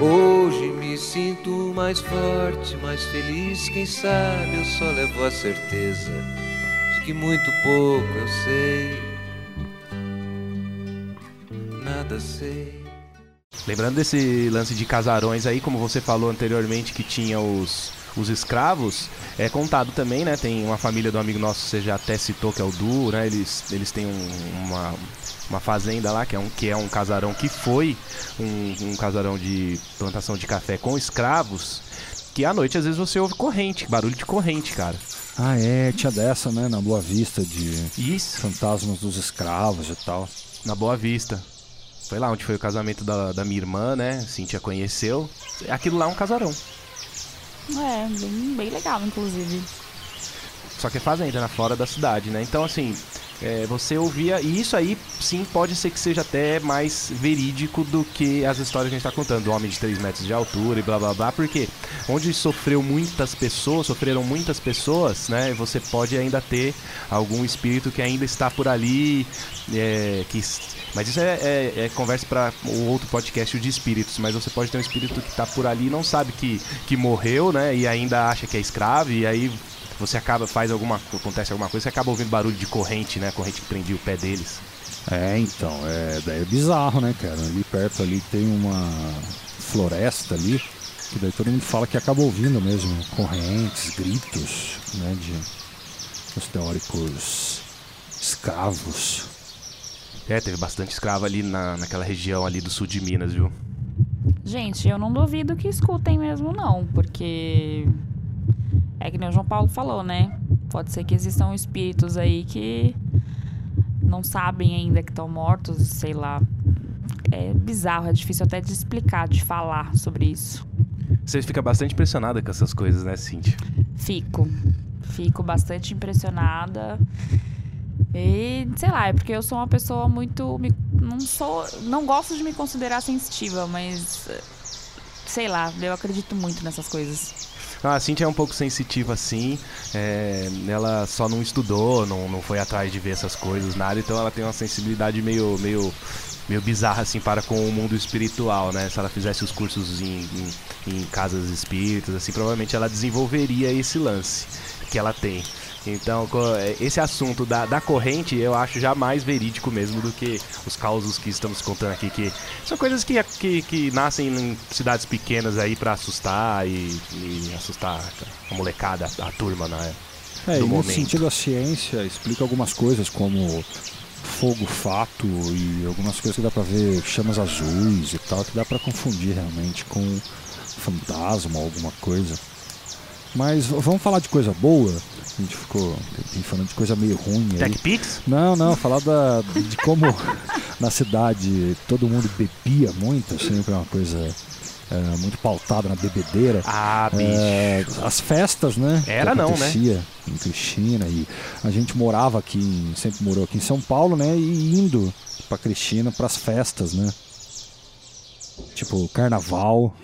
[SPEAKER 1] Hoje me sinto mais forte, mais feliz. Quem sabe eu só levo a certeza de que muito pouco eu sei. Nada sei.
[SPEAKER 3] Lembrando desse lance de casarões aí, como você falou anteriormente que tinha os, os escravos, é contado também, né? Tem uma família do amigo nosso, você já até citou, que é o Du, né? Eles, eles têm um- uma, uma fazenda lá, que é, um, que é um casarão que foi um, um casarão de plantação de café com escravos, que à noite às vezes você ouve corrente, barulho de corrente, cara.
[SPEAKER 2] Ah, é, tinha dessa, né? Na Boa Vista de
[SPEAKER 3] Isso,
[SPEAKER 2] fantasmas dos escravos e tal.
[SPEAKER 3] na Boa Vista. Foi lá onde foi o casamento da, da minha irmã, né? Cintia conheceu. Aquilo lá é um casarão.
[SPEAKER 4] É, bem, bem legal, inclusive.
[SPEAKER 3] Só que é fazenda, na fora da cidade, né? Então, assim, é, você ouvia. E isso aí, sim, pode ser que seja até mais verídico do que as histórias que a gente tá contando. Do homem de 3 metros de altura e blá blá blá. Porque onde sofreu muitas pessoas, sofreram muitas pessoas, né? Você pode ainda ter algum espírito que ainda está por ali. é, que, mas isso é, é- é conversa para o outro podcast de espíritos. Mas você pode ter um espírito que está por ali e não sabe que, que morreu, né? E ainda acha que é escravo. E aí você acaba, faz alguma, acontece alguma coisa, você acaba ouvindo barulho de corrente, né? Corrente que prendia o pé deles.
[SPEAKER 2] É, então, é, daí é bizarro, né, cara? Ali perto ali tem uma floresta ali, que daí todo mundo fala que acaba ouvindo mesmo correntes, gritos, né, de os teóricos escravos.
[SPEAKER 3] É, teve bastante escravo ali na, naquela região ali do sul de Minas, viu?
[SPEAKER 4] Gente, eu não duvido que escutem mesmo, não, porque é que nem o João Paulo falou, né? Pode ser que existam espíritos aí que não sabem ainda que estão mortos, sei lá. É bizarro, é difícil até de explicar, de falar sobre isso.
[SPEAKER 3] Você fica bastante impressionada com essas coisas, né, Cintia?
[SPEAKER 4] Fico. Fico bastante impressionada. E, sei lá, é porque eu sou uma pessoa muito. não sou. Não gosto de me considerar sensitiva, mas. Sei lá, eu acredito muito nessas coisas.
[SPEAKER 3] Ah, A Cintia é um pouco sensitiva assim, é, ela só não estudou, não, não foi atrás de ver essas coisas, nada, então ela tem uma sensibilidade meio, meio, meio bizarra assim para com o mundo espiritual, né? Se ela fizesse os cursos em, em, em casas espíritas, assim, provavelmente ela desenvolveria esse lance que ela tem. Então, é, esse assunto da, da corrente eu acho já mais verídico mesmo do que os causos que estamos contando aqui, que são coisas que, que, que nascem em cidades pequenas aí pra assustar e, e assustar a molecada, a turma, né?
[SPEAKER 2] É, e nesse sentido a ciência explica algumas coisas como fogo fato e algumas coisas que dá pra ver chamas azuis e tal, que dá pra confundir realmente com fantasma ou alguma coisa. Mas vamos falar de coisa boa? A gente ficou falando de coisa meio ruim.
[SPEAKER 3] TechPix?
[SPEAKER 2] Não, não, falar da, de como na cidade todo mundo bebia muito, sempre uma coisa é, muito pautada na bebedeira.
[SPEAKER 3] Ah, bicho.
[SPEAKER 2] É, as festas, né?
[SPEAKER 3] Era não, né?
[SPEAKER 2] Em Cristina e a gente morava aqui, em- sempre morou aqui em São Paulo, né? E indo pra Cristina pras festas, né? Tipo, carnaval.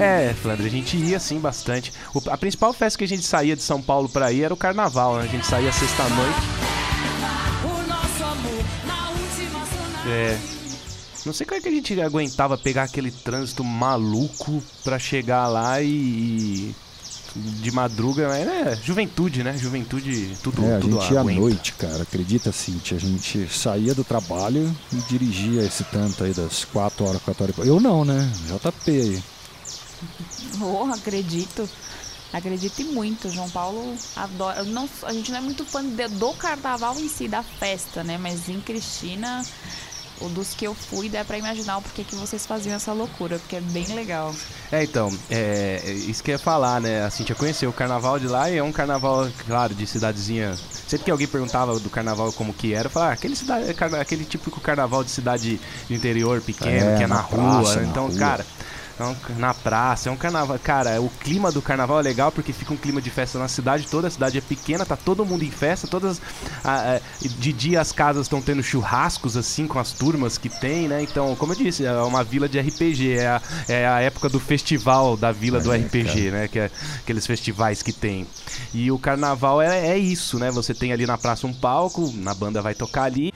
[SPEAKER 3] É, Flandre, a gente ia assim bastante. O- a principal festa que a gente saía de São Paulo pra ir era o carnaval, né? A gente saía sexta-noite.
[SPEAKER 6] sonave.
[SPEAKER 3] É. Não sei como é que a gente aguentava pegar aquele trânsito maluco pra chegar lá e. e de madruga, mas é juventude, né? Juventude, tudo,
[SPEAKER 2] É, a
[SPEAKER 3] tudo
[SPEAKER 2] gente ia à noite, cara. Acredita, Cintia? A gente saía do trabalho e dirigia esse tanto aí das 4 horas, 4 horas. e. Eu não, né? JP aí.
[SPEAKER 4] Oh, acredito. Acredito e muito. João Paulo adora. eu Não, a gente não é muito fã de- do carnaval em si, da festa, né? Mas em Cristina, o dos que eu fui, dá pra imaginar o porquê que vocês faziam essa loucura, porque é bem legal.
[SPEAKER 3] É, então, é, é isso que eu ia falar, né? A Cintia conheceu o carnaval de lá e é um carnaval, claro, de cidadezinha. Sempre que alguém perguntava do carnaval como que era, eu falava, ah, aquele, cidade, aquele típico carnaval de cidade do interior pequeno,
[SPEAKER 2] É,
[SPEAKER 3] que é na,
[SPEAKER 2] na
[SPEAKER 3] rua.
[SPEAKER 2] praça,
[SPEAKER 3] né?
[SPEAKER 2] na
[SPEAKER 3] então,
[SPEAKER 2] rua.
[SPEAKER 3] cara. É um- na praça, é um carnaval. Cara, o clima do carnaval é legal porque fica um clima de festa na cidade toda. A cidade é pequena, tá todo mundo em festa. Todas. ah, ah, de dia as casas estão tendo churrascos assim com as turmas que tem, né? Então, como eu disse, é uma vila de RPG. É a, é a época do festival da vila do
[SPEAKER 2] É,
[SPEAKER 3] RPG, né? Que é aqueles festivais que tem. E o carnaval é, é isso, né? Você tem ali na praça um palco, na banda vai tocar ali.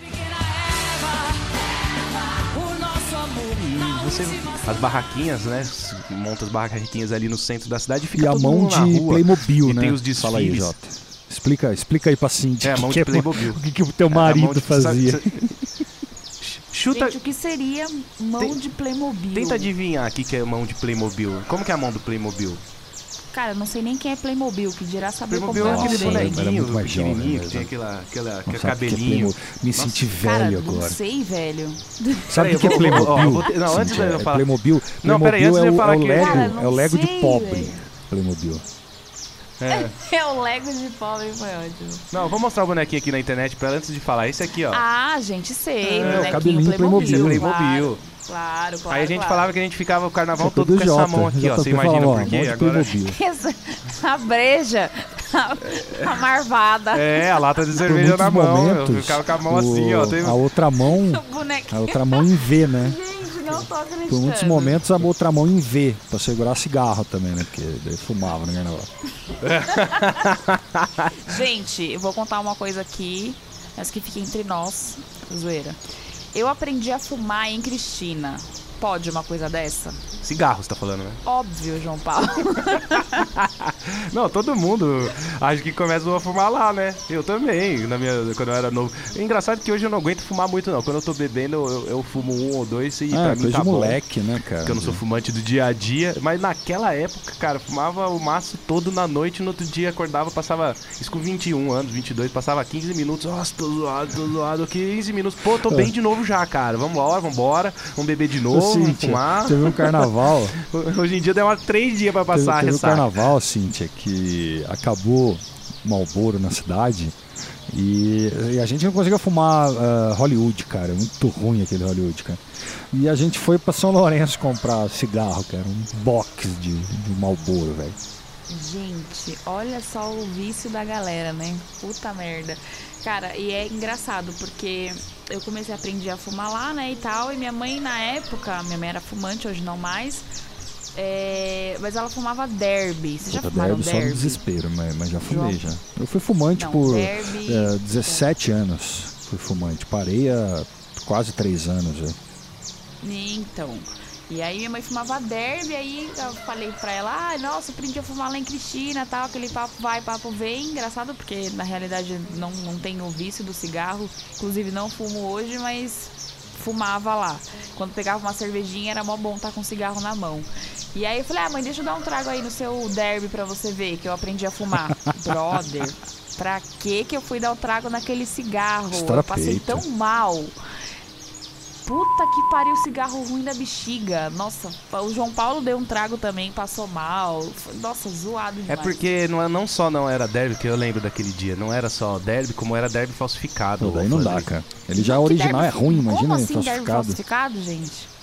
[SPEAKER 3] Você, as barraquinhas, né? Monta as barraquinhas ali no centro da cidade e fica
[SPEAKER 2] E a mão
[SPEAKER 3] mundo na
[SPEAKER 2] de
[SPEAKER 3] rua.
[SPEAKER 2] Playmobil,
[SPEAKER 3] e
[SPEAKER 2] né?
[SPEAKER 3] tem os
[SPEAKER 2] Fala aí,
[SPEAKER 3] desfiles.
[SPEAKER 2] Jota. Explica, explica aí pra Cintia.
[SPEAKER 3] É, a
[SPEAKER 2] o
[SPEAKER 3] mão
[SPEAKER 2] que
[SPEAKER 3] de
[SPEAKER 2] que é-
[SPEAKER 3] Playmobil.
[SPEAKER 2] O que, que o teu
[SPEAKER 3] É,
[SPEAKER 2] marido fazia?
[SPEAKER 3] sabe- Chuta,
[SPEAKER 4] Gente, o que seria mão
[SPEAKER 3] Tem-
[SPEAKER 4] de Playmobil?
[SPEAKER 3] tenta adivinhar aqui que é mão de Playmobil. Como que é a mão do Playmobil?
[SPEAKER 4] Cara, eu não sei nem quem é Playmobil, que dirá saber
[SPEAKER 3] Playmobil
[SPEAKER 4] como
[SPEAKER 3] é
[SPEAKER 4] é o
[SPEAKER 3] aquele
[SPEAKER 2] Nossa,
[SPEAKER 3] bonequinho
[SPEAKER 2] jovem
[SPEAKER 3] pequenininho que
[SPEAKER 2] mesmo.
[SPEAKER 3] tem aquela, aquela,
[SPEAKER 2] Não que é
[SPEAKER 3] cabelinho.
[SPEAKER 2] Playmobil. Me senti
[SPEAKER 4] Cara,
[SPEAKER 2] velho
[SPEAKER 4] não
[SPEAKER 2] agora.
[SPEAKER 4] sei, velho.
[SPEAKER 2] Sabe o que é
[SPEAKER 3] eu ó,
[SPEAKER 2] Playmobil?
[SPEAKER 3] vou ter- não, antes de eu
[SPEAKER 2] É
[SPEAKER 3] falar-
[SPEAKER 2] Playmobil,
[SPEAKER 3] Não, peraí,
[SPEAKER 2] Playmobil
[SPEAKER 3] antes de
[SPEAKER 2] é
[SPEAKER 3] eu
[SPEAKER 2] o,
[SPEAKER 3] falar
[SPEAKER 2] é o
[SPEAKER 3] que-
[SPEAKER 2] Lego,
[SPEAKER 4] Cara, não
[SPEAKER 2] é o Lego de
[SPEAKER 4] sei,
[SPEAKER 2] pobre.
[SPEAKER 4] velho.
[SPEAKER 2] Playmobil.
[SPEAKER 3] É.
[SPEAKER 4] É o Lego de pobre, foi ótimo.
[SPEAKER 3] Não, vou mostrar o bonequinho aqui na internet pra ela antes de falar. Esse aqui, ó.
[SPEAKER 4] Ah, gente, sei.
[SPEAKER 2] É, o cabelinho
[SPEAKER 4] Playmobil.
[SPEAKER 2] Playmobil.
[SPEAKER 3] Playmobil.
[SPEAKER 4] Claro, claro, claro.
[SPEAKER 3] Aí a gente
[SPEAKER 4] claro.
[SPEAKER 3] falava que a gente ficava o carnaval
[SPEAKER 2] Isso é
[SPEAKER 3] todo com essa mão aqui, ó. Você imagina
[SPEAKER 2] ó,
[SPEAKER 3] por quê?
[SPEAKER 2] de
[SPEAKER 3] Agora.
[SPEAKER 4] A breja, a, a marvada,
[SPEAKER 3] É, a lata de cerveja na mão. Eu
[SPEAKER 2] momentos,
[SPEAKER 3] ficava com a mão
[SPEAKER 2] o-
[SPEAKER 3] assim, ó. Tem-
[SPEAKER 2] A outra mão,
[SPEAKER 4] o bonequinho.
[SPEAKER 2] a outra mão em V, né?
[SPEAKER 4] Não tô acreditando.
[SPEAKER 2] Por muitos momentos a outra mão em V, pra segurar cigarro também, né? Porque daí fumava no carnaval.
[SPEAKER 4] Gente, eu vou contar uma coisa aqui, mas que fica entre nós, zoeira. Eu aprendi a fumar em Cristina. Pode uma coisa dessa?
[SPEAKER 3] Cigarro, você tá falando, né?
[SPEAKER 4] Óbvio, João Paulo.
[SPEAKER 3] Não, todo mundo acho que começa a fumar lá, né? Eu também, na minha, quando eu era novo. É engraçado que hoje eu não aguento fumar muito, não. Quando eu tô bebendo, eu, eu fumo um ou dois e
[SPEAKER 2] Ah,
[SPEAKER 3] pra mim
[SPEAKER 2] coisa
[SPEAKER 3] tá
[SPEAKER 2] de
[SPEAKER 3] bom.
[SPEAKER 2] moleque, né, cara?
[SPEAKER 3] Porque eu não sou fumante do dia a dia, mas naquela época, cara, eu fumava o maço todo na noite, no outro dia acordava, passava, isso com 21 anos, 22, passava 15 minutos, nossa, tô zoado, tô zoado, 15 minutos, pô, tô bem de novo já, cara, vambora, vambora, vamos beber de novo, vamos
[SPEAKER 2] Cíntia,
[SPEAKER 3] fumar.
[SPEAKER 2] Teve um carnaval,
[SPEAKER 3] Hoje em dia demora 3 dias pra
[SPEAKER 2] teve,
[SPEAKER 3] passar a
[SPEAKER 2] teve um
[SPEAKER 3] ressaca.
[SPEAKER 2] carnaval, Cíntia, que acabou Malboro na cidade e, e a gente não conseguia fumar ah, Hollywood, cara. é Muito ruim aquele Hollywood, cara. E a gente foi pra São Lourenço comprar cigarro, cara. Um box de, de Malboro, velho.
[SPEAKER 4] Gente, olha só o vício da galera, né? Puta merda. Cara, e é engraçado porque eu comecei a aprender a fumar lá, né, e tal, e minha mãe na época, minha mãe era fumante, hoje não mais, é, mas ela fumava derby. Vocês já
[SPEAKER 2] Puta,
[SPEAKER 4] fumaram
[SPEAKER 2] derby só
[SPEAKER 4] derby?
[SPEAKER 2] no desespero, mas, mas já fumei já. Eu fui fumante
[SPEAKER 4] Não,
[SPEAKER 2] por
[SPEAKER 4] derby-
[SPEAKER 2] eh, 17 anos. Fui fumante. Parei há quase 3 anos já.
[SPEAKER 4] Então. E aí minha mãe fumava derby, aí eu falei pra ela, ah, nossa, aprendi a fumar lá em Cristina tal, aquele papo vai, papo vem. Engraçado, porque na realidade não, não tenho o vício do cigarro, inclusive não fumo hoje, mas fumava lá. Quando pegava uma cervejinha era mó bom estar com cigarro na mão. E aí eu falei, ah, mãe, deixa eu dar um trago aí no seu derby pra você ver que eu aprendi a fumar. Brother, pra que que eu fui dar o trago naquele cigarro? Eu passei tão mal. Puta que pariu, cigarro ruim da bexiga. Nossa, o João Paulo deu um trago também, passou mal. Foi- Nossa, zoado
[SPEAKER 3] É
[SPEAKER 4] demais.
[SPEAKER 3] porque não, é- não só não era derby, que eu lembro daquele dia, não era só derby, como era derby falsificado.
[SPEAKER 2] Pô, daí não dá, cara. Ele já
[SPEAKER 4] Que
[SPEAKER 2] original é
[SPEAKER 4] derby-
[SPEAKER 2] ruim,
[SPEAKER 4] Como
[SPEAKER 2] imagina
[SPEAKER 4] assim derby
[SPEAKER 2] falsificado.
[SPEAKER 4] falsificado, gente?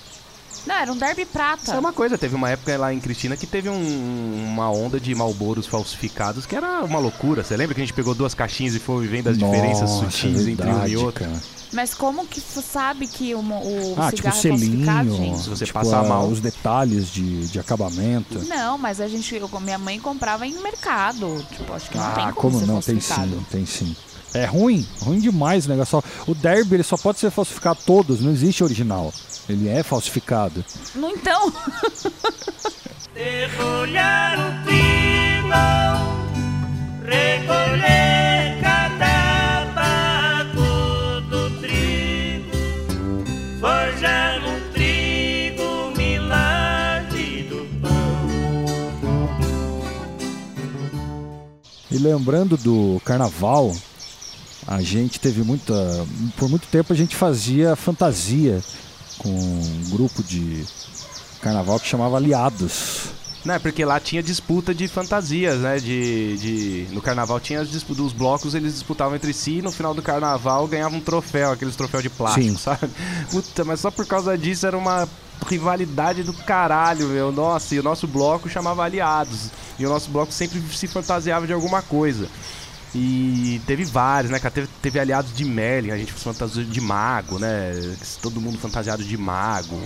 [SPEAKER 4] Não, era um derby prata.
[SPEAKER 3] Isso é uma coisa, teve uma época lá em Cristina que teve um- uma onda de malboros falsificados que era uma loucura. Você lembra que a gente pegou duas caixinhas e foi vendo as diferenças
[SPEAKER 2] Nossa,
[SPEAKER 3] sutis entre um e
[SPEAKER 2] verdade,
[SPEAKER 3] outro?
[SPEAKER 2] cara.
[SPEAKER 4] Mas como que você sabe que o, o
[SPEAKER 2] Ah, tipo
[SPEAKER 4] cigarro é falsificado,
[SPEAKER 2] selinho,
[SPEAKER 4] gente?
[SPEAKER 3] Se você
[SPEAKER 2] tipo,
[SPEAKER 3] passar
[SPEAKER 2] a-
[SPEAKER 3] mal.
[SPEAKER 2] os detalhes de, de acabamento.
[SPEAKER 4] Não, mas a gente, eu- minha mãe comprava em mercado. Tipo, acho que não tem
[SPEAKER 2] ah,
[SPEAKER 4] como,
[SPEAKER 2] como
[SPEAKER 4] ser
[SPEAKER 2] não? Tem sim, tem sim. É ruim, ruim demais o negócio. O derby ele só pode ser falsificado todos, não existe original. Ele é falsificado.
[SPEAKER 4] No então.
[SPEAKER 1] Derrolhar o trigo, recolher cada baco do trigo, forjar um trigo, milagre do pão.
[SPEAKER 2] E lembrando do carnaval, a gente teve muita. Por muito tempo a gente fazia fantasia com um grupo de carnaval que chamava Aliados.
[SPEAKER 3] Não, é porque lá tinha disputa de fantasias, né? De, de... No carnaval tinha as disputas dos blocos, eles disputavam entre si e no final do carnaval ganhavam um troféu, aqueles troféus de plástico,
[SPEAKER 2] Sim.
[SPEAKER 3] sabe? Puta, mas só por causa disso era uma rivalidade do caralho, meu. Nossa, e o nosso bloco chamava Aliados. E o nosso bloco sempre se fantasiava de alguma coisa. E teve vários, né, cara? Teve, teve aliados de Merlin, a gente fantasiou de mago, né? Todo mundo fantasiado de mago,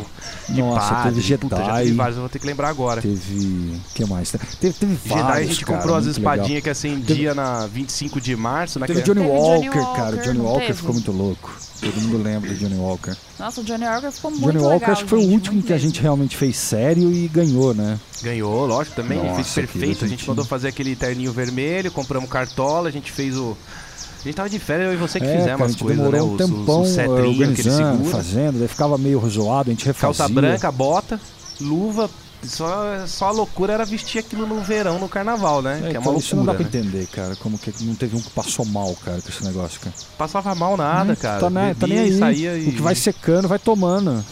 [SPEAKER 3] de
[SPEAKER 2] Nossa,
[SPEAKER 3] padre.
[SPEAKER 2] teve
[SPEAKER 3] Puta, já
[SPEAKER 2] Jedi.
[SPEAKER 3] teve vários, eu vou ter que lembrar agora.
[SPEAKER 2] Teve. O que mais? Teve, teve
[SPEAKER 3] Jedi
[SPEAKER 2] vários,
[SPEAKER 3] a gente
[SPEAKER 2] cara,
[SPEAKER 3] comprou as
[SPEAKER 2] legal.
[SPEAKER 3] espadinhas que acendia na 25 de março,
[SPEAKER 2] Teve
[SPEAKER 3] naquele...
[SPEAKER 2] Johnny
[SPEAKER 4] Teve Johnny
[SPEAKER 2] Walker, cara.
[SPEAKER 4] Walker,
[SPEAKER 2] Johnny Walker
[SPEAKER 4] teve?
[SPEAKER 2] ficou muito louco. Todo mundo lembra do Johnny Walker.
[SPEAKER 4] Nossa, o Johnny Walker ficou muito
[SPEAKER 2] Johnny
[SPEAKER 4] legal.
[SPEAKER 2] Walker acho que foi o
[SPEAKER 4] gente,
[SPEAKER 2] último
[SPEAKER 4] muito
[SPEAKER 2] que a
[SPEAKER 4] mesmo.
[SPEAKER 2] gente realmente fez sério e ganhou, né?
[SPEAKER 3] Ganhou, lógico, também.
[SPEAKER 2] Nossa,
[SPEAKER 3] fez perfeito. A gente mandou fazer aquele terninho vermelho, compramos cartola, a gente fez o... A gente tava de férias, eu e você que
[SPEAKER 2] é,
[SPEAKER 3] fizemos
[SPEAKER 2] cara, a
[SPEAKER 3] as coisas, né?
[SPEAKER 2] demorou
[SPEAKER 3] Os,
[SPEAKER 2] um tempão
[SPEAKER 3] os, que ele segura.
[SPEAKER 2] fazendo, daí ficava meio zoado, a gente refazia.
[SPEAKER 3] Calça branca, bota, luva. Só, só a loucura era vestir aquilo no verão, no carnaval, né?
[SPEAKER 2] É,
[SPEAKER 3] que é uma
[SPEAKER 2] isso não dá
[SPEAKER 3] loucura.
[SPEAKER 2] pra
[SPEAKER 3] né?
[SPEAKER 2] entender, cara. Como que não teve um que passou mal, cara, com esse negócio, cara.
[SPEAKER 3] Passava mal nada,
[SPEAKER 2] Hum,
[SPEAKER 3] cara.
[SPEAKER 2] Tá, né, tá nem
[SPEAKER 3] Bebia e
[SPEAKER 2] aí.
[SPEAKER 3] saía e...
[SPEAKER 2] O que vai secando, vai tomando.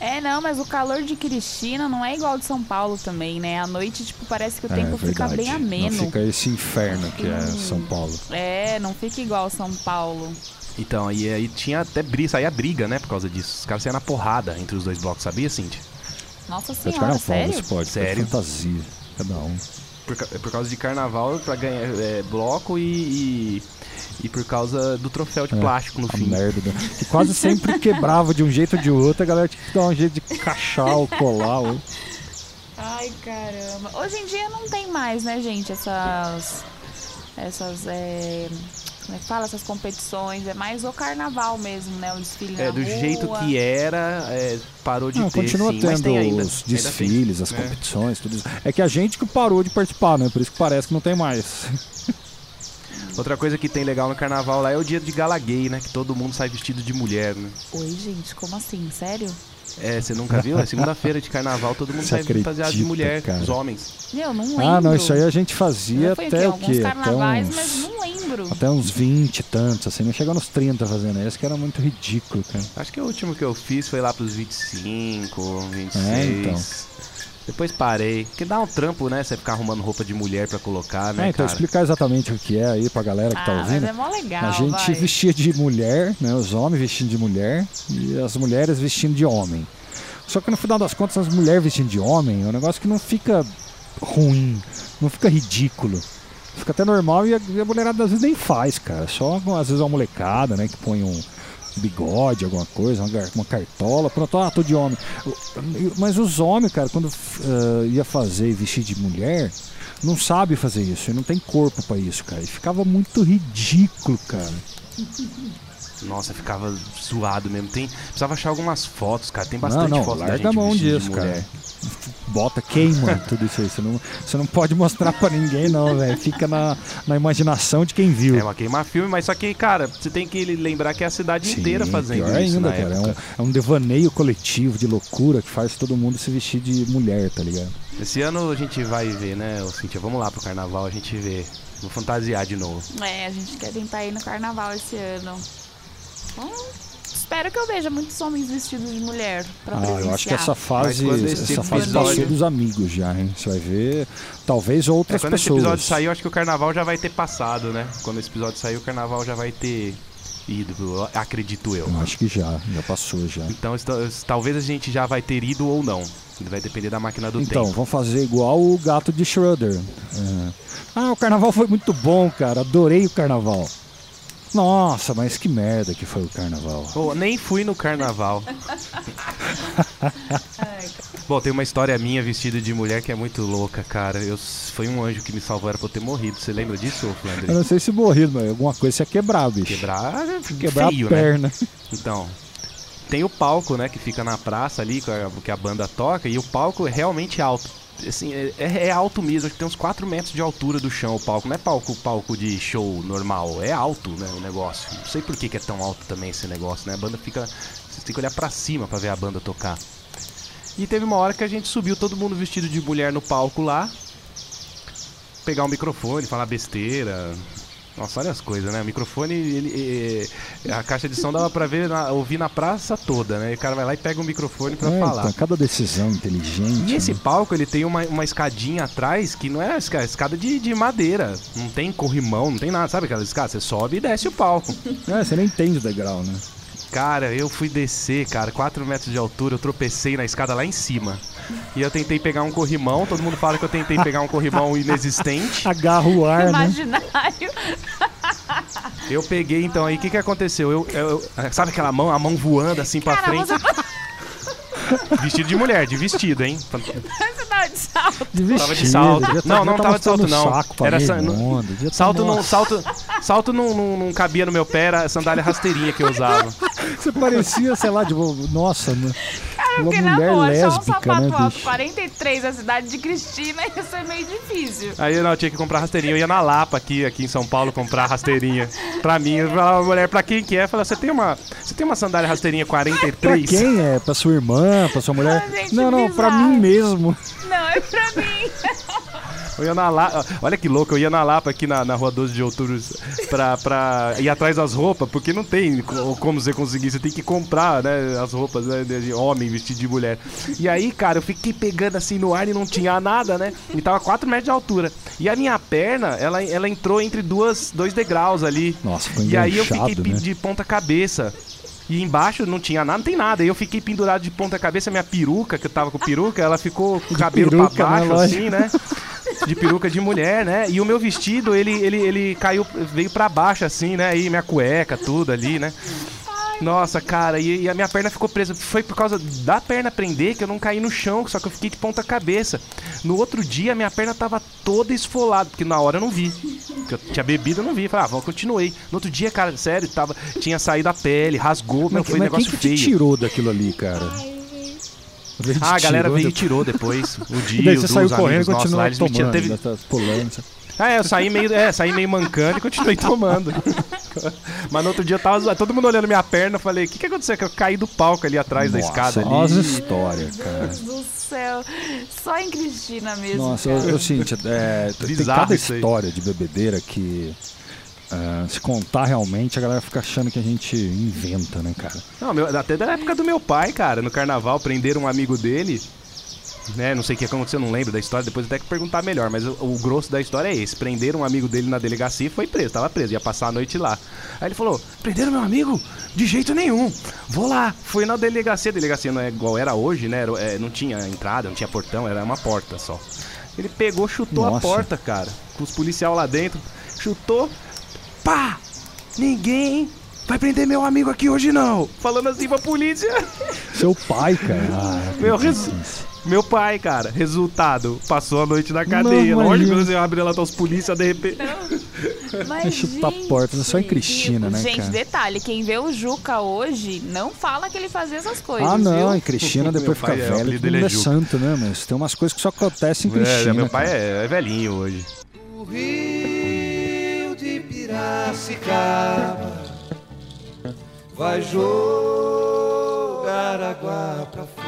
[SPEAKER 4] É, não, mas o calor de Cristina não é igual de São Paulo também, né? À noite, tipo, parece que o tempo
[SPEAKER 2] é
[SPEAKER 4] fica bem ameno.
[SPEAKER 2] Não fica esse inferno que é
[SPEAKER 4] Hum.
[SPEAKER 2] São Paulo.
[SPEAKER 4] É, não fica igual São Paulo.
[SPEAKER 3] Então, e aí tinha até briga, saía briga, né, por causa disso. Os caras saíam na porrada entre os dois blocos, sabia, Cintia?
[SPEAKER 4] Nossa
[SPEAKER 2] É de
[SPEAKER 4] senhora,
[SPEAKER 2] carnaval,
[SPEAKER 4] sério?
[SPEAKER 2] pode.
[SPEAKER 3] Sério?
[SPEAKER 2] É fantasia. Cada um.
[SPEAKER 3] Por, por causa de carnaval, pra ganhar é, bloco e, e, e por causa do troféu de
[SPEAKER 2] É,
[SPEAKER 3] plástico no
[SPEAKER 2] A
[SPEAKER 3] fim.
[SPEAKER 2] merda. da- Que quase sempre quebrava de um jeito ou de outro, a galera tinha que dar um jeito de encaixar ou colar. Ou...
[SPEAKER 4] Ai, caramba. Hoje em dia não tem mais, né, gente, essas. Essas. É... Como é que fala? Essas competições. É mais o carnaval mesmo, né? O desfile
[SPEAKER 3] É,
[SPEAKER 4] na
[SPEAKER 3] do
[SPEAKER 4] rua.
[SPEAKER 3] jeito que era, é, parou de
[SPEAKER 2] Não,
[SPEAKER 3] ter,
[SPEAKER 2] continua
[SPEAKER 3] sim, mas
[SPEAKER 2] tendo
[SPEAKER 3] tem ainda.
[SPEAKER 2] os desfiles, as
[SPEAKER 3] É.
[SPEAKER 2] competições, tudo isso. É que a gente que parou de participar, né? Por isso que parece que não tem mais.
[SPEAKER 3] Outra coisa que tem legal no carnaval lá é o dia de gala gay, né? Que todo mundo sai vestido de mulher, né?
[SPEAKER 4] Oi, gente, como assim? Sério?
[SPEAKER 3] É, você nunca viu? É segunda-feira de carnaval, todo mundo sai fantasiado de mulher,
[SPEAKER 2] cara?
[SPEAKER 3] os homens.
[SPEAKER 4] Meu, não lembro.
[SPEAKER 2] Ah, não, isso aí a gente fazia até
[SPEAKER 4] o quê? Alguns
[SPEAKER 2] Até
[SPEAKER 4] carnavais,
[SPEAKER 2] uns,
[SPEAKER 4] mas não lembro.
[SPEAKER 2] até uns 20 e tantos, assim, não chegava nos 30 fazendo isso, que era muito ridículo, cara.
[SPEAKER 3] Acho que o último que eu fiz foi lá pros 25, 26.
[SPEAKER 2] É, então.
[SPEAKER 3] Depois parei. Porque dá um trampo, né? Você ficar arrumando roupa de mulher pra colocar, né,
[SPEAKER 2] é, então
[SPEAKER 3] cara?
[SPEAKER 2] explicar exatamente o que é aí pra galera que
[SPEAKER 4] ah,
[SPEAKER 2] tá ouvindo.
[SPEAKER 4] mas é mó legal,
[SPEAKER 2] A gente
[SPEAKER 4] vai.
[SPEAKER 2] vestia de mulher, né? Os homens vestindo de mulher e as mulheres vestindo de homem. Só que no final das contas, as mulheres vestindo de homem é um negócio que não fica ruim, não fica ridículo. Fica até normal e a, e a mulherada às vezes nem faz, cara. Só às vezes uma molecada, né? Que põe um bigode, alguma coisa, uma, uma cartola, pronto, ah, tô de homem. Mas os homens, cara, quando ah, ia fazer vestir de mulher, não sabe fazer isso, não tem corpo pra isso, cara. E ficava muito ridículo, cara.
[SPEAKER 3] Nossa, ficava zoado mesmo. Tem... Precisava achar algumas fotos, cara. Tem bastante
[SPEAKER 2] não, não,
[SPEAKER 3] fotos da
[SPEAKER 2] larga
[SPEAKER 3] gente
[SPEAKER 2] a mão disso,
[SPEAKER 3] de
[SPEAKER 2] cara.
[SPEAKER 3] mulher.
[SPEAKER 2] Bota, queima tudo isso aí. Você não, você não pode mostrar pra ninguém, não, velho. Fica na, na imaginação de quem viu.
[SPEAKER 3] É uma queima-filme, mas só que, cara, você tem que lembrar que é a cidade
[SPEAKER 2] Sim,
[SPEAKER 3] inteira fazendo
[SPEAKER 2] pior
[SPEAKER 3] isso
[SPEAKER 2] ainda,
[SPEAKER 3] na
[SPEAKER 2] cara. É um, é um devaneio coletivo de loucura que faz todo mundo se vestir de mulher, tá ligado?
[SPEAKER 3] Esse ano a gente vai ver, né, Cintia? Vamos lá pro carnaval, a gente vê. Vou fantasiar de novo.
[SPEAKER 4] É, a gente quer tentar ir no carnaval esse ano. Espero que eu veja muitos homens vestidos de mulher pra
[SPEAKER 2] Ah, eu acho que essa fase,
[SPEAKER 3] Mas quando esse
[SPEAKER 2] essa fase
[SPEAKER 3] episódio-
[SPEAKER 2] passou dos amigos já, hein? Você vai ver, talvez
[SPEAKER 3] É,
[SPEAKER 2] outras
[SPEAKER 3] quando esse
[SPEAKER 2] pessoas.
[SPEAKER 3] episódio sair, eu acho que o carnaval já vai ter passado, né? Quando esse episódio sair, o carnaval já vai ter ido, acredito eu.
[SPEAKER 2] Eu acho que já, já passou já.
[SPEAKER 3] Então, talvez a gente já vai ter ido ou não. Vai depender da máquina do
[SPEAKER 2] Então,
[SPEAKER 3] tempo.
[SPEAKER 2] vamos fazer igual o gato de Schroeder. É. Ah, o carnaval foi muito bom, cara. Adorei o carnaval. Nossa, mas que merda que foi o carnaval.
[SPEAKER 3] Pô, nem fui no carnaval. Bom, tem uma história minha vestida de mulher que é muito louca, cara. Eu, foi um anjo que me salvou, era pra eu ter morrido. Você lembra disso, Flandre?
[SPEAKER 2] Eu não sei se morrido, mas alguma coisa você ia quebrar, bicho.
[SPEAKER 3] Quebrar,
[SPEAKER 2] Quebrar
[SPEAKER 3] feio,
[SPEAKER 2] a
[SPEAKER 3] né?
[SPEAKER 2] perna.
[SPEAKER 3] Então, tem o palco, né, que fica na praça ali, que a, que a banda toca, e o palco é realmente alto. Assim, é, é alto mesmo, acho que tem uns 4 metros de altura do chão o palco. Não é palco, palco de show normal, é alto, né, o negócio. Não sei por que, que é tão alto também esse negócio, né? A banda fica. Você tem que olhar pra cima pra ver a banda tocar. E teve uma hora que a gente subiu todo mundo vestido de mulher no palco lá. Pegar um microfone, falar besteira. Nossa, olha as coisas, né? O microfone, ele, eh, a caixa de som dava pra ver, na- ouvir na praça toda, né? E o cara vai lá e pega um microfone pra
[SPEAKER 2] É,
[SPEAKER 3] falar.
[SPEAKER 2] então, cada decisão inteligente.
[SPEAKER 3] E esse
[SPEAKER 2] né?
[SPEAKER 3] palco, ele tem uma, uma escadinha atrás que não é esca- escada de, de madeira. Não tem corrimão, não tem nada. Sabe aquela escada? Você sobe e desce o palco.
[SPEAKER 2] É, você nem entende o degrau, né?
[SPEAKER 3] Cara, eu fui descer, cara, 4 metros de altura, eu tropecei na escada lá em cima. E eu tentei pegar um corrimão, todo mundo fala que eu tentei pegar um corrimão inexistente.
[SPEAKER 2] Agarra o ar, né?
[SPEAKER 4] Imaginário.
[SPEAKER 3] Eu peguei, então, aí o que que aconteceu? Eu, eu- eu- sabe aquela mão, a mão voando assim pra
[SPEAKER 4] Cara,
[SPEAKER 3] frente?
[SPEAKER 4] você,
[SPEAKER 3] Vestido de mulher, de vestido, hein?
[SPEAKER 4] você tava de salto.
[SPEAKER 2] De vestido,
[SPEAKER 3] Tava de salto.
[SPEAKER 2] tá-
[SPEAKER 3] Não, não
[SPEAKER 2] tá
[SPEAKER 3] tava de salto, não.
[SPEAKER 2] o Saco pra
[SPEAKER 3] Era sa-
[SPEAKER 2] devia tá-
[SPEAKER 3] Salto não, salto, salto não, não, não cabia no meu pé, era a sandália rasteirinha que eu usava.
[SPEAKER 2] Você parecia, sei lá, de. Nossa, né?
[SPEAKER 4] Cara,
[SPEAKER 2] Uma mulher
[SPEAKER 4] boa, achar um
[SPEAKER 2] lésbica,
[SPEAKER 4] sapato
[SPEAKER 2] né,
[SPEAKER 4] alto
[SPEAKER 2] bicho?
[SPEAKER 4] 43 na cidade de Cristina ia ser meio difícil.
[SPEAKER 3] Aí não, eu tinha que comprar rasteirinha. Eu ia na Lapa aqui, aqui em São Paulo comprar rasteirinha. Pra mim, eu falava, mulher, pra quem que é? Eu falava, você tem uma, você tem uma sandália rasteirinha
[SPEAKER 2] Pra
[SPEAKER 3] 43?
[SPEAKER 2] quem é? Pra sua irmã, pra sua mulher?
[SPEAKER 4] Ah, gente,
[SPEAKER 2] não, não, pra
[SPEAKER 4] bizarro.
[SPEAKER 2] mim mesmo.
[SPEAKER 4] Não, é pra mim.
[SPEAKER 3] Eu ia na Lapa, olha que louco, eu ia na Lapa aqui na, na rua 12 de outubro pra, pra ir atrás das roupas, porque não tem co- como você conseguir, você tem que comprar, né, as roupas né, de homem vestido de mulher. E aí, cara, eu fiquei pegando assim no ar e não tinha nada, né, e tava 4 metros de altura. E a minha perna, ela, ela entrou entre duas, dois degraus ali.
[SPEAKER 2] Nossa, ficou
[SPEAKER 3] E aí eu fiquei
[SPEAKER 2] né?
[SPEAKER 3] de ponta cabeça. E embaixo não tinha nada, não tem nada. E eu fiquei pendurado de ponta cabeça, minha peruca, que eu tava com peruca, ela ficou com o cabelo
[SPEAKER 2] peruca,
[SPEAKER 3] pra baixo,
[SPEAKER 2] né?
[SPEAKER 3] assim, né? De peruca de mulher, né? E o meu vestido, ele, ele, ele caiu, veio pra baixo, assim, né? E minha cueca, tudo ali, né? Nossa, cara, e, e a minha perna ficou presa. Foi por causa da perna prender que eu não caí no chão, só que eu fiquei de ponta cabeça. No outro dia, a minha perna tava toda esfolada, porque na hora eu não vi. Porque eu tinha bebido, eu não vi. Falei, ah, vou, continuei. No outro dia, cara, sério, tava, tinha saído a pele, rasgou, meu,
[SPEAKER 2] Mas,
[SPEAKER 3] foi um
[SPEAKER 2] mas quem
[SPEAKER 3] negócio
[SPEAKER 2] que
[SPEAKER 3] feio.
[SPEAKER 2] te tirou daquilo ali, cara?
[SPEAKER 3] Ah, a galera veio e tirou depois. O
[SPEAKER 2] E
[SPEAKER 3] dia,
[SPEAKER 2] daí
[SPEAKER 3] os
[SPEAKER 2] você saiu correndo e
[SPEAKER 3] nossos lá,
[SPEAKER 2] continuou
[SPEAKER 3] eles me. Teve. Ah, é, eu saí meio, é, saí meio mancando e continuei tomando. Mas no outro dia eu tava todo mundo olhando minha perna, eu falei, o que, que aconteceu? Que eu caí do palco ali atrás da
[SPEAKER 2] Nossa,
[SPEAKER 3] escada ali.
[SPEAKER 2] Olha as histórias, cara.
[SPEAKER 4] Deus do céu. Só em Cristina mesmo.
[SPEAKER 2] Nossa,
[SPEAKER 4] cara.
[SPEAKER 2] eu, eu Cíntia, é, tem cada história de bebedeira que ah, se contar realmente a galera fica achando que a gente inventa, né, cara?
[SPEAKER 3] Não, meu- até da época do meu pai, cara, no carnaval, prenderam um amigo dele. Né, não sei o que aconteceu, não lembro da história, depois tenho que perguntar melhor, mas o, o grosso da história é esse. Prenderam um amigo dele na delegacia e foi preso, tava preso, ia passar a noite lá. Aí ele falou: Prenderam meu amigo? De jeito nenhum. Vou lá. Fui na delegacia, a delegacia não é igual era hoje, né? era- é, não tinha entrada, não tinha portão, era uma porta só. Ele pegou, chutou a
[SPEAKER 2] Nossa.
[SPEAKER 3] porta, cara, com os policiais lá dentro, chutou, pá! Ninguém vai prender meu amigo aqui hoje não. Falando assim pra polícia.
[SPEAKER 2] Seu pai, cara. Ah,
[SPEAKER 3] Meu. Meu pai, cara, resultado, passou a noite na cadeia.
[SPEAKER 2] Não,
[SPEAKER 3] Lógico que você abre lá, tá os polícia, de repente.
[SPEAKER 4] Mas,
[SPEAKER 2] chutar
[SPEAKER 4] gente,
[SPEAKER 2] portas, é só em Cristina, né,
[SPEAKER 4] Gente,
[SPEAKER 2] cara?
[SPEAKER 4] detalhe, quem vê o Juca hoje não fala que ele fazia essas coisas,
[SPEAKER 2] Ah, não,
[SPEAKER 4] viu?
[SPEAKER 2] e Cristina depois fica
[SPEAKER 3] é, o
[SPEAKER 2] velha,
[SPEAKER 3] apelido
[SPEAKER 2] todo
[SPEAKER 3] dele
[SPEAKER 2] mundo
[SPEAKER 3] é
[SPEAKER 2] é santo, né, mas tem umas coisas que só acontecem em Cristina.
[SPEAKER 3] É, meu pai é, é velhinho hoje.
[SPEAKER 1] O rio de Piracicaba vai jogar água pra fora.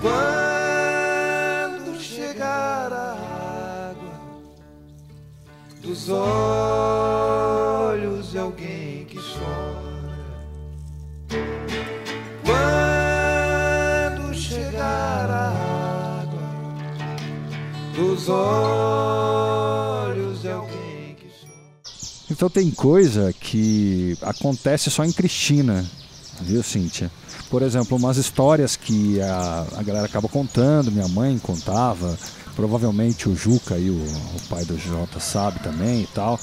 [SPEAKER 1] Quando chegar a água dos olhos de alguém que chora. Quando chegar a água dos olhos
[SPEAKER 2] Então tem coisa que acontece só em Cristina, viu, Cíntia? Por exemplo, umas histórias que a, a galera acaba contando, minha mãe contava, provavelmente o Juca aí, o, o pai do Jota sabe também e tal.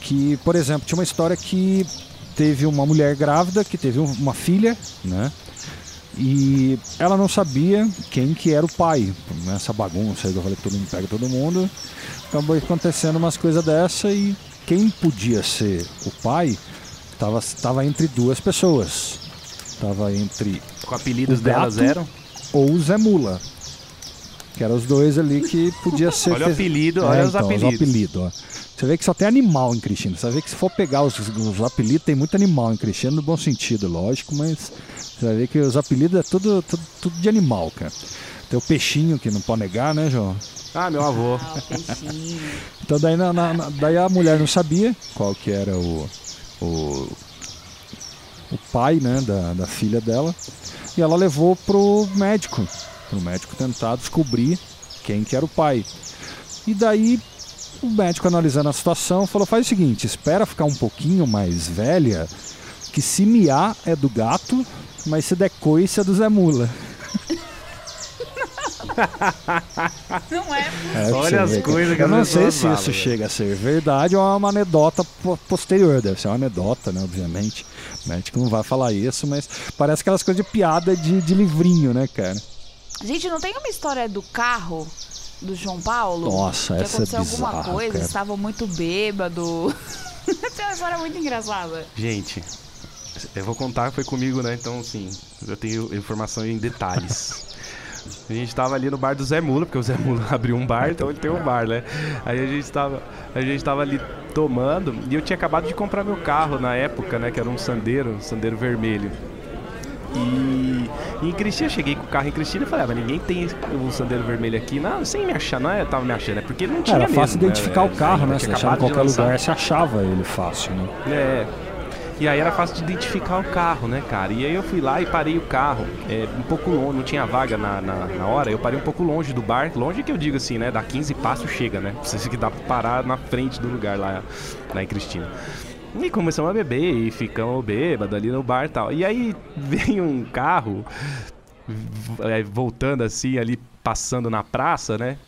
[SPEAKER 2] Que, por exemplo, tinha uma história que teve uma mulher grávida que teve um- uma filha, né? E ela não sabia quem que era o pai. Nessa bagunça aí eu falei todo mundo pega todo mundo. Acabou acontecendo umas coisas dessa e quem podia ser o pai estava tava entre duas pessoas. Tava entre
[SPEAKER 3] Com apelidos delas eram.
[SPEAKER 2] ou o Zé Mula. Que eram os dois ali que podia ser.
[SPEAKER 3] Olha o apelido, olha os apelidos.
[SPEAKER 2] Os apelidos ó. Você vê que só tem animal em Cristina. Você vê que se for pegar os, os apelidos, tem muito animal em Cristina, no bom sentido, lógico, mas você vai ver que os apelidos é tudo, tudo, tudo de animal, cara. Tem o peixinho que não pode negar, né, João?
[SPEAKER 3] Ah, meu avô.
[SPEAKER 4] Ah, o peixinho.
[SPEAKER 2] Então daí, na- na- na- daí a mulher não sabia qual que era o, o, o pai né, da, da filha dela. E ela levou pro médico. Pro médico tentar descobrir quem que era o pai. E daí o médico analisando a situação falou, faz o seguinte, espera ficar um pouquinho mais velha, que se miar é do gato, mas se der coice é do Zé Mula.
[SPEAKER 4] Não é?
[SPEAKER 2] É,
[SPEAKER 3] Olha as coisas que
[SPEAKER 2] Eu não sei se isso
[SPEAKER 3] velho.
[SPEAKER 2] chega a ser verdade ou é uma anedota po- posterior. Deve ser uma anedota, né? Obviamente. O médico não vai falar isso, mas parece aquelas coisas de piada de, de livrinho, né, cara?
[SPEAKER 4] Gente, não tem uma história do carro do João Paulo?
[SPEAKER 2] Nossa,
[SPEAKER 4] que
[SPEAKER 2] essa é
[SPEAKER 4] aconteceu alguma
[SPEAKER 2] bizarra,
[SPEAKER 4] coisa,
[SPEAKER 2] cara.
[SPEAKER 4] estavam muito bêbado. tem uma história muito engraçada.
[SPEAKER 3] Gente, eu vou contar que foi comigo, né? Então, assim, eu tenho informação em detalhes. A gente tava ali no bar do Zé Mula, porque o Zé Mula abriu um bar, então ele tem um bar, né? Aí a gente tava, a gente tava ali tomando e eu tinha acabado de comprar meu carro na época, né? Que era um Sandeiro, um Sandeiro vermelho. E, e em Cristina, eu cheguei com o carro em Cristina e falei, ah, mas ninguém tem o Sandeiro vermelho aqui. Não, sem me achar, não é, tava me achando, é porque não tinha
[SPEAKER 2] Era
[SPEAKER 3] mesmo,
[SPEAKER 2] fácil
[SPEAKER 3] né?
[SPEAKER 2] identificar o carro, né? Você achava em qualquer
[SPEAKER 3] lançar.
[SPEAKER 2] lugar, você achava ele fácil, né?
[SPEAKER 3] É. E aí era fácil de identificar o carro, né, cara? E aí eu fui lá e parei o carro é, um pouco longe, não tinha vaga na, na, na hora, eu parei um pouco longe do bar, longe que eu digo assim, né? Dá 15 passos chega, né? Você que dá pra parar na frente do lugar lá, lá em Cristina. E começamos a beber e ficamos bêbados ali no bar e tal. E aí vem um carro é, voltando assim, ali passando na praça, né?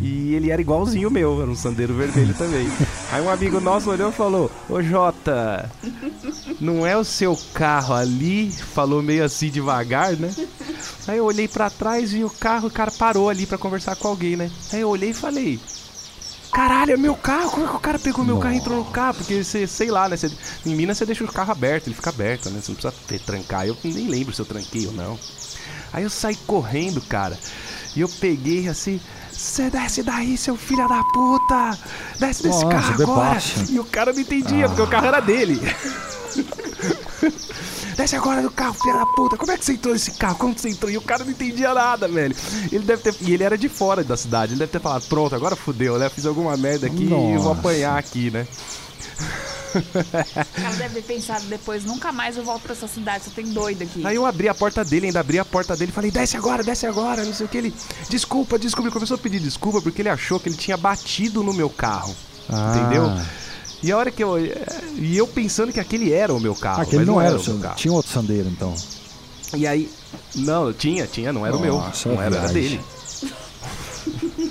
[SPEAKER 3] E ele era igualzinho o meu, era um sandeiro vermelho também. Aí um amigo nosso olhou e falou: Ô Jota, não é o seu carro ali? Falou meio assim devagar, né? Aí eu olhei pra trás e o carro, o cara parou ali pra conversar com alguém, né? Aí eu olhei e falei: Caralho, é meu carro? Como é que o cara pegou meu carro e entrou no carro? Porque você, sei lá, né? Em Minas você deixa o carro aberto, ele fica aberto, né? Você não precisa ter, trancar. Eu nem lembro se eu tranquei ou não. Aí eu saí correndo, cara. E eu peguei assim. Você desce daí, seu filho da puta! Desce desse
[SPEAKER 2] Nossa,
[SPEAKER 3] carro agora! E o cara não entendia, porque o carro era dele. Desce agora do carro, filha da puta. Como é que você entrou nesse carro? Como você entrou? E o cara não entendia nada, velho. Ele deve ter. E ele era de fora da cidade. Ele deve ter falado: pronto, agora fudeu, né? Fiz alguma merda aqui e eu vou
[SPEAKER 2] Nossa.
[SPEAKER 3] apanhar aqui, né?
[SPEAKER 4] O cara deve ter pensado depois, nunca mais eu volto pra essa cidade, só tem doido aqui.
[SPEAKER 3] Aí eu abri a porta dele, ainda abri a porta dele e falei, desce agora, desce agora, não sei o que. Ele, desculpa, desculpa. Ele começou a pedir desculpa porque ele achou que ele tinha batido no meu carro.
[SPEAKER 2] Ah.
[SPEAKER 3] Entendeu? E a hora que eu. E eu pensando que aquele era o meu carro.
[SPEAKER 2] Aquele
[SPEAKER 3] mas
[SPEAKER 2] não, era o
[SPEAKER 3] o
[SPEAKER 2] seu.
[SPEAKER 3] carro.
[SPEAKER 2] Tinha outro sandeiro, então.
[SPEAKER 3] E aí. Não, tinha, tinha, não era
[SPEAKER 2] Nossa,
[SPEAKER 3] o meu. Não era, era dele.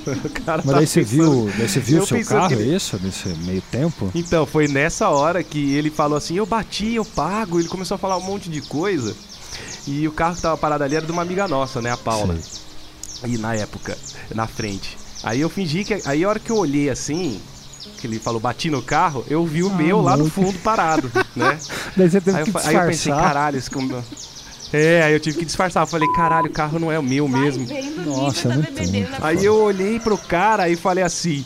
[SPEAKER 2] Mas
[SPEAKER 3] tá
[SPEAKER 2] daí você viu, daí você viu
[SPEAKER 3] Eu
[SPEAKER 2] o seu carro,
[SPEAKER 3] que
[SPEAKER 2] é
[SPEAKER 3] ele-
[SPEAKER 2] isso? Nesse meio tempo?
[SPEAKER 3] Então, foi nessa hora que ele falou assim: eu bati, eu pago. Ele começou a falar um monte de coisa. E o carro que tava parado ali era de uma amiga nossa, né? A Paula. E na época, na frente. Aí eu fingi que. Aí a hora que eu olhei assim, que ele falou, bati no carro, eu vi o
[SPEAKER 2] Ah,
[SPEAKER 3] meu lá no fundo parado, né?
[SPEAKER 2] Daí você teve
[SPEAKER 3] Aí eu,
[SPEAKER 2] que
[SPEAKER 3] fa- aí eu pensei, caralho, como. É, aí eu tive que disfarçar. Eu falei, caralho, o carro não é o meu mesmo.
[SPEAKER 4] Vai vendo o
[SPEAKER 2] Nossa,
[SPEAKER 4] da
[SPEAKER 2] muito
[SPEAKER 4] da
[SPEAKER 3] Aí eu olhei pro cara e falei assim: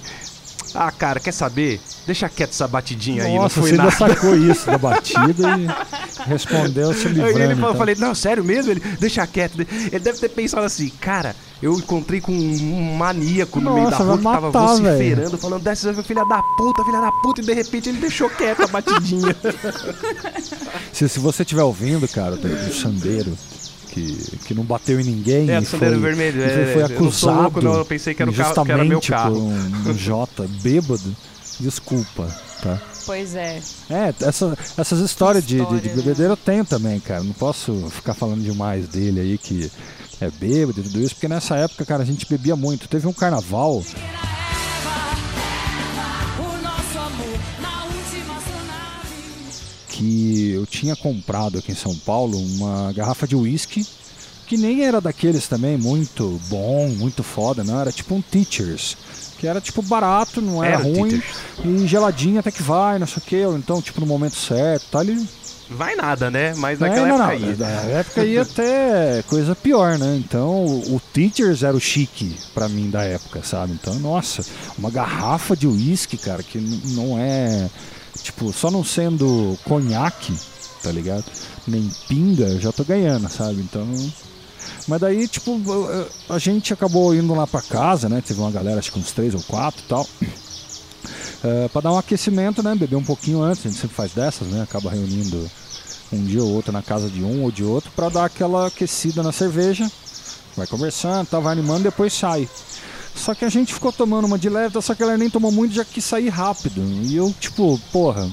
[SPEAKER 3] Ah, cara, quer saber? Deixa quieto essa batidinha aí, não
[SPEAKER 2] Nossa,
[SPEAKER 3] foi
[SPEAKER 2] você
[SPEAKER 3] nada.
[SPEAKER 2] ainda sacou isso da batida e respondeu se
[SPEAKER 3] Aí
[SPEAKER 2] livrando.
[SPEAKER 3] ele falou,
[SPEAKER 2] então.
[SPEAKER 3] eu falei, não, sério mesmo? Ele, deixa quieto. Ele deve ter pensado assim, cara, eu encontrei com um maníaco no meio da
[SPEAKER 2] Nossa,
[SPEAKER 3] rua que tava vociferando, falando, desce, filha da puta, filha da puta, e de repente ele deixou quieto a batidinha.
[SPEAKER 2] Se, se você estiver ouvindo, cara, do Sandeiro, que, que não bateu em ninguém.
[SPEAKER 3] É,
[SPEAKER 2] e foi,
[SPEAKER 3] Vermelho,
[SPEAKER 2] e
[SPEAKER 3] é,
[SPEAKER 2] foi, foi
[SPEAKER 3] eu não sou
[SPEAKER 2] acusado.
[SPEAKER 3] louco, não, eu pensei que era o carro- que era meu carro.
[SPEAKER 2] por um, um Jota bêbado. Desculpa, tá?
[SPEAKER 4] Pois é.
[SPEAKER 2] É, essa- essas histórias de, de, de
[SPEAKER 4] História, né?
[SPEAKER 2] bebedeiro eu tenho também, cara. Não posso ficar falando demais dele aí que é bêbado e tudo isso, porque nessa época, cara, a gente bebia muito. Teve um carnaval que eu tinha comprado aqui em São Paulo uma garrafa de uísque que nem era daqueles também muito bom, muito foda, não. Era tipo um Teachers. Que era tipo barato, não era,
[SPEAKER 3] Era
[SPEAKER 2] ruim.
[SPEAKER 3] Teachers.
[SPEAKER 2] E geladinho até que vai, não sei o que. Ou então, tipo, no momento certo, tá ali.
[SPEAKER 3] Vai nada, né? Mas
[SPEAKER 2] É,
[SPEAKER 3] naquela
[SPEAKER 2] não,
[SPEAKER 3] época
[SPEAKER 2] não,
[SPEAKER 3] aí.
[SPEAKER 2] Na época ia até coisa pior, né? Então o, Teachers era o chique pra mim da época, sabe? Então, nossa, uma garrafa de uísque, cara, que não é. Tipo, só não sendo conhaque, tá ligado? Nem pinga, eu já tô ganhando, sabe? Então. Mas daí, tipo, a- gente acabou indo lá pra casa, né? Teve uma galera, acho que uns três ou quatro e tal. É, para dar um aquecimento, né? Beber um pouquinho antes, a gente sempre faz dessas, né? Acaba reunindo um dia ou outro na casa de um ou de outro para dar aquela aquecida na cerveja. Vai conversando, tá, vai animando, depois sai. Só que a gente ficou tomando uma de leve, só que ela nem tomou muito, já quis sair rápido. E eu, tipo, porra,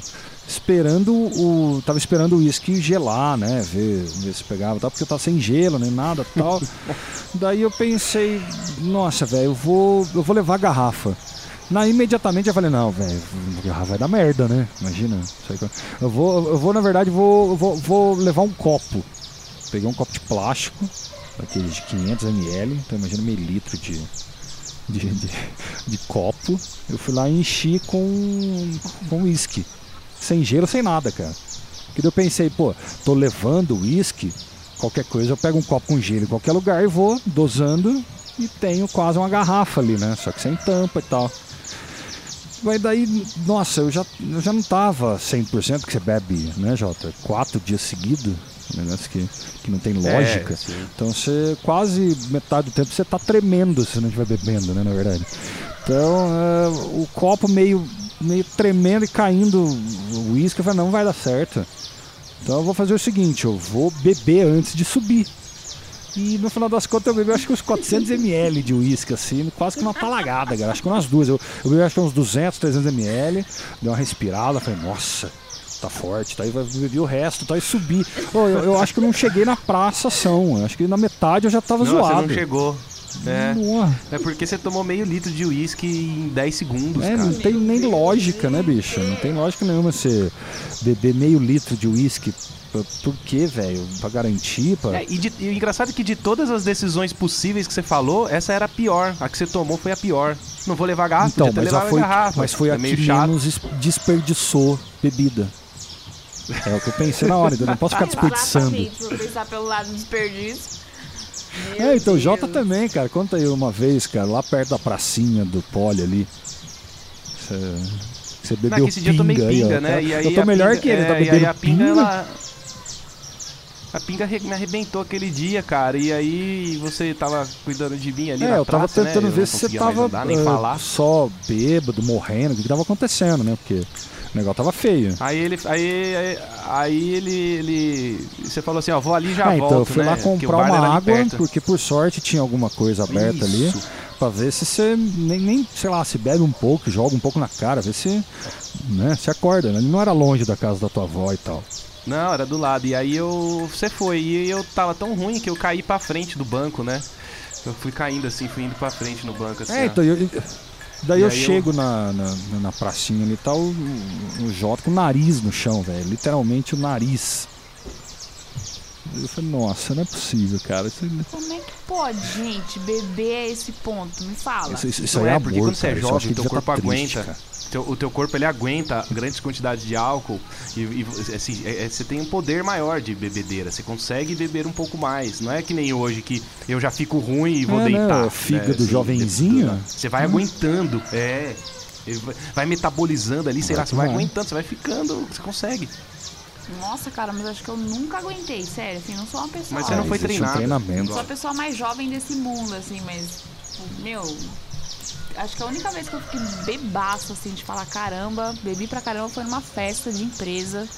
[SPEAKER 2] esperando o. Tava esperando o uísque gelar, né? Ver, ver se pegava, tal, porque eu tava sem gelo, nem nada tal. Daí eu pensei, nossa, velho, eu vou, eu vou levar a garrafa. Na, imediatamente eu falei, não, velho, vai dar merda, né? Imagina. que eu- vou, eu vou na verdade, vou, vou, vou levar um copo. Peguei um copo de plástico, daqueles de 500 ml, então imagina meio litro de, de, de, de copo. Eu fui lá e enchi com, com uísque. Sem gelo, sem nada, cara. Que eu pensei, pô, tô levando uísque, qualquer coisa eu pego um copo com gelo em qualquer lugar e vou dosando e tenho quase uma garrafa ali, né? Só que sem tampa e tal. Mas daí, nossa, eu já, eu já não tava 100% que você bebe, né, Jota? Quatro dias seguidos, um negócio que, que não tem lógica.
[SPEAKER 3] É,
[SPEAKER 2] então você, quase metade do tempo, você tá tremendo se não estiver bebendo, né, na verdade. Então, é, o copo meio, meio tremendo e caindo o uísque, eu falei, não vai dar certo. Então eu vou fazer o seguinte, eu vou beber antes de subir. E no final das contas eu bebi acho que uns 400 ml de uísque, assim, quase que uma talagada, cara. Acho que umas duas. Eu, eu bebi acho que uns 200, 300 ml, dei uma respirada, falei, nossa, tá forte, tá aí, vai beber o resto, tá aí subir. Ô, eu, eu acho que eu não cheguei na praça ação, eu acho que na metade eu já tava
[SPEAKER 3] Não,
[SPEAKER 2] zoado.
[SPEAKER 3] você não chegou. É.
[SPEAKER 2] Nossa.
[SPEAKER 3] É porque você tomou meio litro de uísque em 10 segundos,
[SPEAKER 2] É,
[SPEAKER 3] cara.
[SPEAKER 2] não tem nem lógica, né, bicho? Não tem lógica nenhuma você beber meio litro de uísque. Por- quê, velho? Pra garantir? Pra...
[SPEAKER 3] É, e, de- e o engraçado é que de todas as decisões possíveis que você falou, essa era a pior. A que você tomou foi a pior. Não vou levar garrafa,
[SPEAKER 2] Então, mas, já
[SPEAKER 3] levado
[SPEAKER 2] foi,
[SPEAKER 3] garrafa.
[SPEAKER 2] mas foi
[SPEAKER 3] é
[SPEAKER 2] a que menos es- desperdiçou bebida. É o que eu pensei na hora, eu não posso ficar desperdiçando.
[SPEAKER 4] Exatamente, se eu pensar pelo lado do desperdício.
[SPEAKER 2] É, então o
[SPEAKER 4] Meu
[SPEAKER 2] Jota
[SPEAKER 4] Deus.
[SPEAKER 2] também, cara. Conta aí uma vez, cara, lá perto da pracinha do Poli ali. Você, você
[SPEAKER 3] Não,
[SPEAKER 2] bebeu
[SPEAKER 3] é que esse dia eu tomei
[SPEAKER 2] pinga aí, ó.
[SPEAKER 3] pinga, né? E aí
[SPEAKER 2] eu tô
[SPEAKER 3] a
[SPEAKER 2] melhor
[SPEAKER 3] pinga-
[SPEAKER 2] que ele,
[SPEAKER 3] é,
[SPEAKER 2] tá
[SPEAKER 3] e aí
[SPEAKER 2] bebendo
[SPEAKER 3] a pinga,
[SPEAKER 2] pinga.
[SPEAKER 3] ela... A pinga me arrebentou aquele dia, cara. E aí você tava cuidando de mim ali
[SPEAKER 2] É,
[SPEAKER 3] na
[SPEAKER 2] eu tava
[SPEAKER 3] praça, né?
[SPEAKER 2] tentando
[SPEAKER 3] Eu
[SPEAKER 2] ver
[SPEAKER 3] não
[SPEAKER 2] se você
[SPEAKER 3] conseguia mais
[SPEAKER 2] tava
[SPEAKER 3] andar, nem
[SPEAKER 2] eh,
[SPEAKER 3] falar.
[SPEAKER 2] só bêbado, morrendo, o que, que tava acontecendo, né? Porque o negócio tava feio.
[SPEAKER 3] Aí ele, aí, aí, aí ele, ele, você falou assim, ó, vou ali e já
[SPEAKER 2] Ah,
[SPEAKER 3] volto,
[SPEAKER 2] então eu fui
[SPEAKER 3] né?
[SPEAKER 2] lá comprar uma
[SPEAKER 3] ali
[SPEAKER 2] água, porque por sorte tinha alguma coisa aberta ali.
[SPEAKER 3] Isso.
[SPEAKER 2] Pra ver se você nem, nem, sei lá, se bebe um pouco, joga um pouco na cara, ver se, né, se acorda, né? Não era longe da casa da tua avó e tal.
[SPEAKER 3] Não, era do lado. E aí eu, você foi e eu tava tão ruim que eu caí pra frente do banco, né? Eu fui caindo assim, fui indo pra frente no banco assim.
[SPEAKER 2] É, então, eu, daí
[SPEAKER 3] E
[SPEAKER 2] eu
[SPEAKER 3] eu-
[SPEAKER 2] chego Na, na, na pracinha ali, tá o, o Jota com o nariz no chão, velho. Literalmente o nariz. Eu falei, nossa, não é possível, cara. Isso,
[SPEAKER 4] Como é que pode, gente, beber a esse ponto? Me fala.
[SPEAKER 2] isso, isso, isso
[SPEAKER 3] Não
[SPEAKER 2] aí é
[SPEAKER 3] é,
[SPEAKER 2] amor,
[SPEAKER 3] porque quando você é jovem,
[SPEAKER 2] que
[SPEAKER 3] teu
[SPEAKER 2] devia
[SPEAKER 3] corpo
[SPEAKER 2] tá triste,
[SPEAKER 3] aguenta. Teu- o teu corpo ele aguenta grandes quantidades de álcool e, e, assim, é- é- você tem um poder maior de bebedeira. Você consegue beber um pouco mais. Não é que nem hoje que eu já fico ruim e vou
[SPEAKER 2] É, né,
[SPEAKER 3] deitar.
[SPEAKER 2] o fígado
[SPEAKER 3] assim,
[SPEAKER 2] jovenzinho.
[SPEAKER 3] de- Você vai aguentando. É. Vai- metabolizando ali, sei
[SPEAKER 2] Vai
[SPEAKER 3] lá, você vai. aguentando, você vai ficando, você consegue.
[SPEAKER 4] Nossa, cara, mas acho que eu nunca aguentei, sério, assim, não sou uma pessoa.
[SPEAKER 3] Mas você não foi treinado.
[SPEAKER 2] Um treinamento.
[SPEAKER 4] Sou a pessoa mais jovem desse mundo, assim, mas, meu. Acho que a única vez que eu fiquei bebaço, assim, de falar caramba, bebi pra caramba, foi numa festa de empresa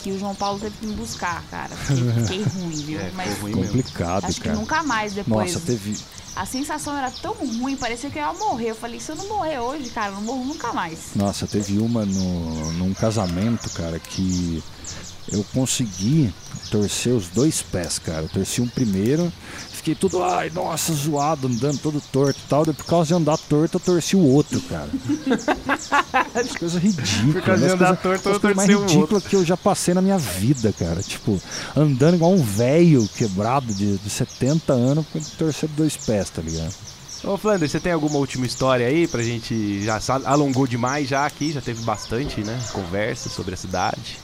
[SPEAKER 4] que o João Paulo teve que me buscar, cara. Fiquei, fiquei ruim, viu?
[SPEAKER 3] É,
[SPEAKER 4] mas
[SPEAKER 3] ruim.
[SPEAKER 2] Complicado,
[SPEAKER 4] acho que
[SPEAKER 2] cara.
[SPEAKER 4] nunca mais depois.
[SPEAKER 2] Nossa, teve.
[SPEAKER 4] A sensação era tão ruim, parecia que eu ia morrer. Eu falei, se eu não morrer hoje, cara, eu não morro nunca mais.
[SPEAKER 2] Nossa, teve uma no, num casamento, cara, que eu consegui torcer os dois pés, cara. Eu torci um primeiro, fiquei tudo, ai, nossa, zoado, andando todo torto e tal. Daí, por causa de andar torto, eu torci o outro, cara. As coisas ridículas.
[SPEAKER 7] Por causa de andar
[SPEAKER 2] coisas-
[SPEAKER 7] torto, eu
[SPEAKER 2] mais
[SPEAKER 7] torci o
[SPEAKER 2] ridículas que eu já passei na minha vida, cara. Tipo, andando igual um velho quebrado de, de 70 anos, torcer dois pés, tá ligado?
[SPEAKER 7] Ô, Flanders, você tem alguma última história aí pra gente. Já alongou demais já aqui, já teve bastante, né? Conversa sobre a cidade.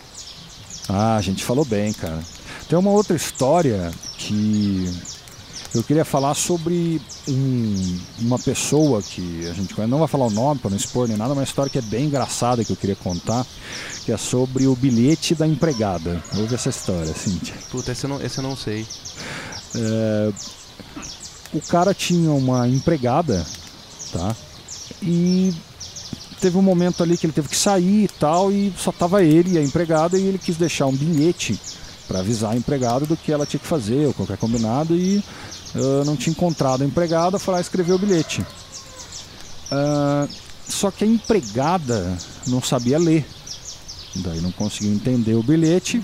[SPEAKER 2] Ah, a gente falou bem, cara. Tem uma outra história que eu queria falar sobre um- uma pessoa que a gente conhece. Não vai falar o nome para não expor nem nada, mas uma história que é bem engraçada que eu queria contar, que é sobre o bilhete da empregada. Ouve essa história, Cíntia.
[SPEAKER 7] Puta, esse eu não, esse eu não sei.
[SPEAKER 2] É, o cara tinha uma empregada, tá? E teve um momento ali que ele teve que sair e tal, e só tava ele e a empregada, e ele quis deixar um bilhete para avisar a empregada do que ela tinha que fazer, ou qualquer combinado, e ah, não tinha encontrado a empregada, foi lá escrever o bilhete. Ah, só que a empregada não sabia ler. Daí não conseguiu entender o bilhete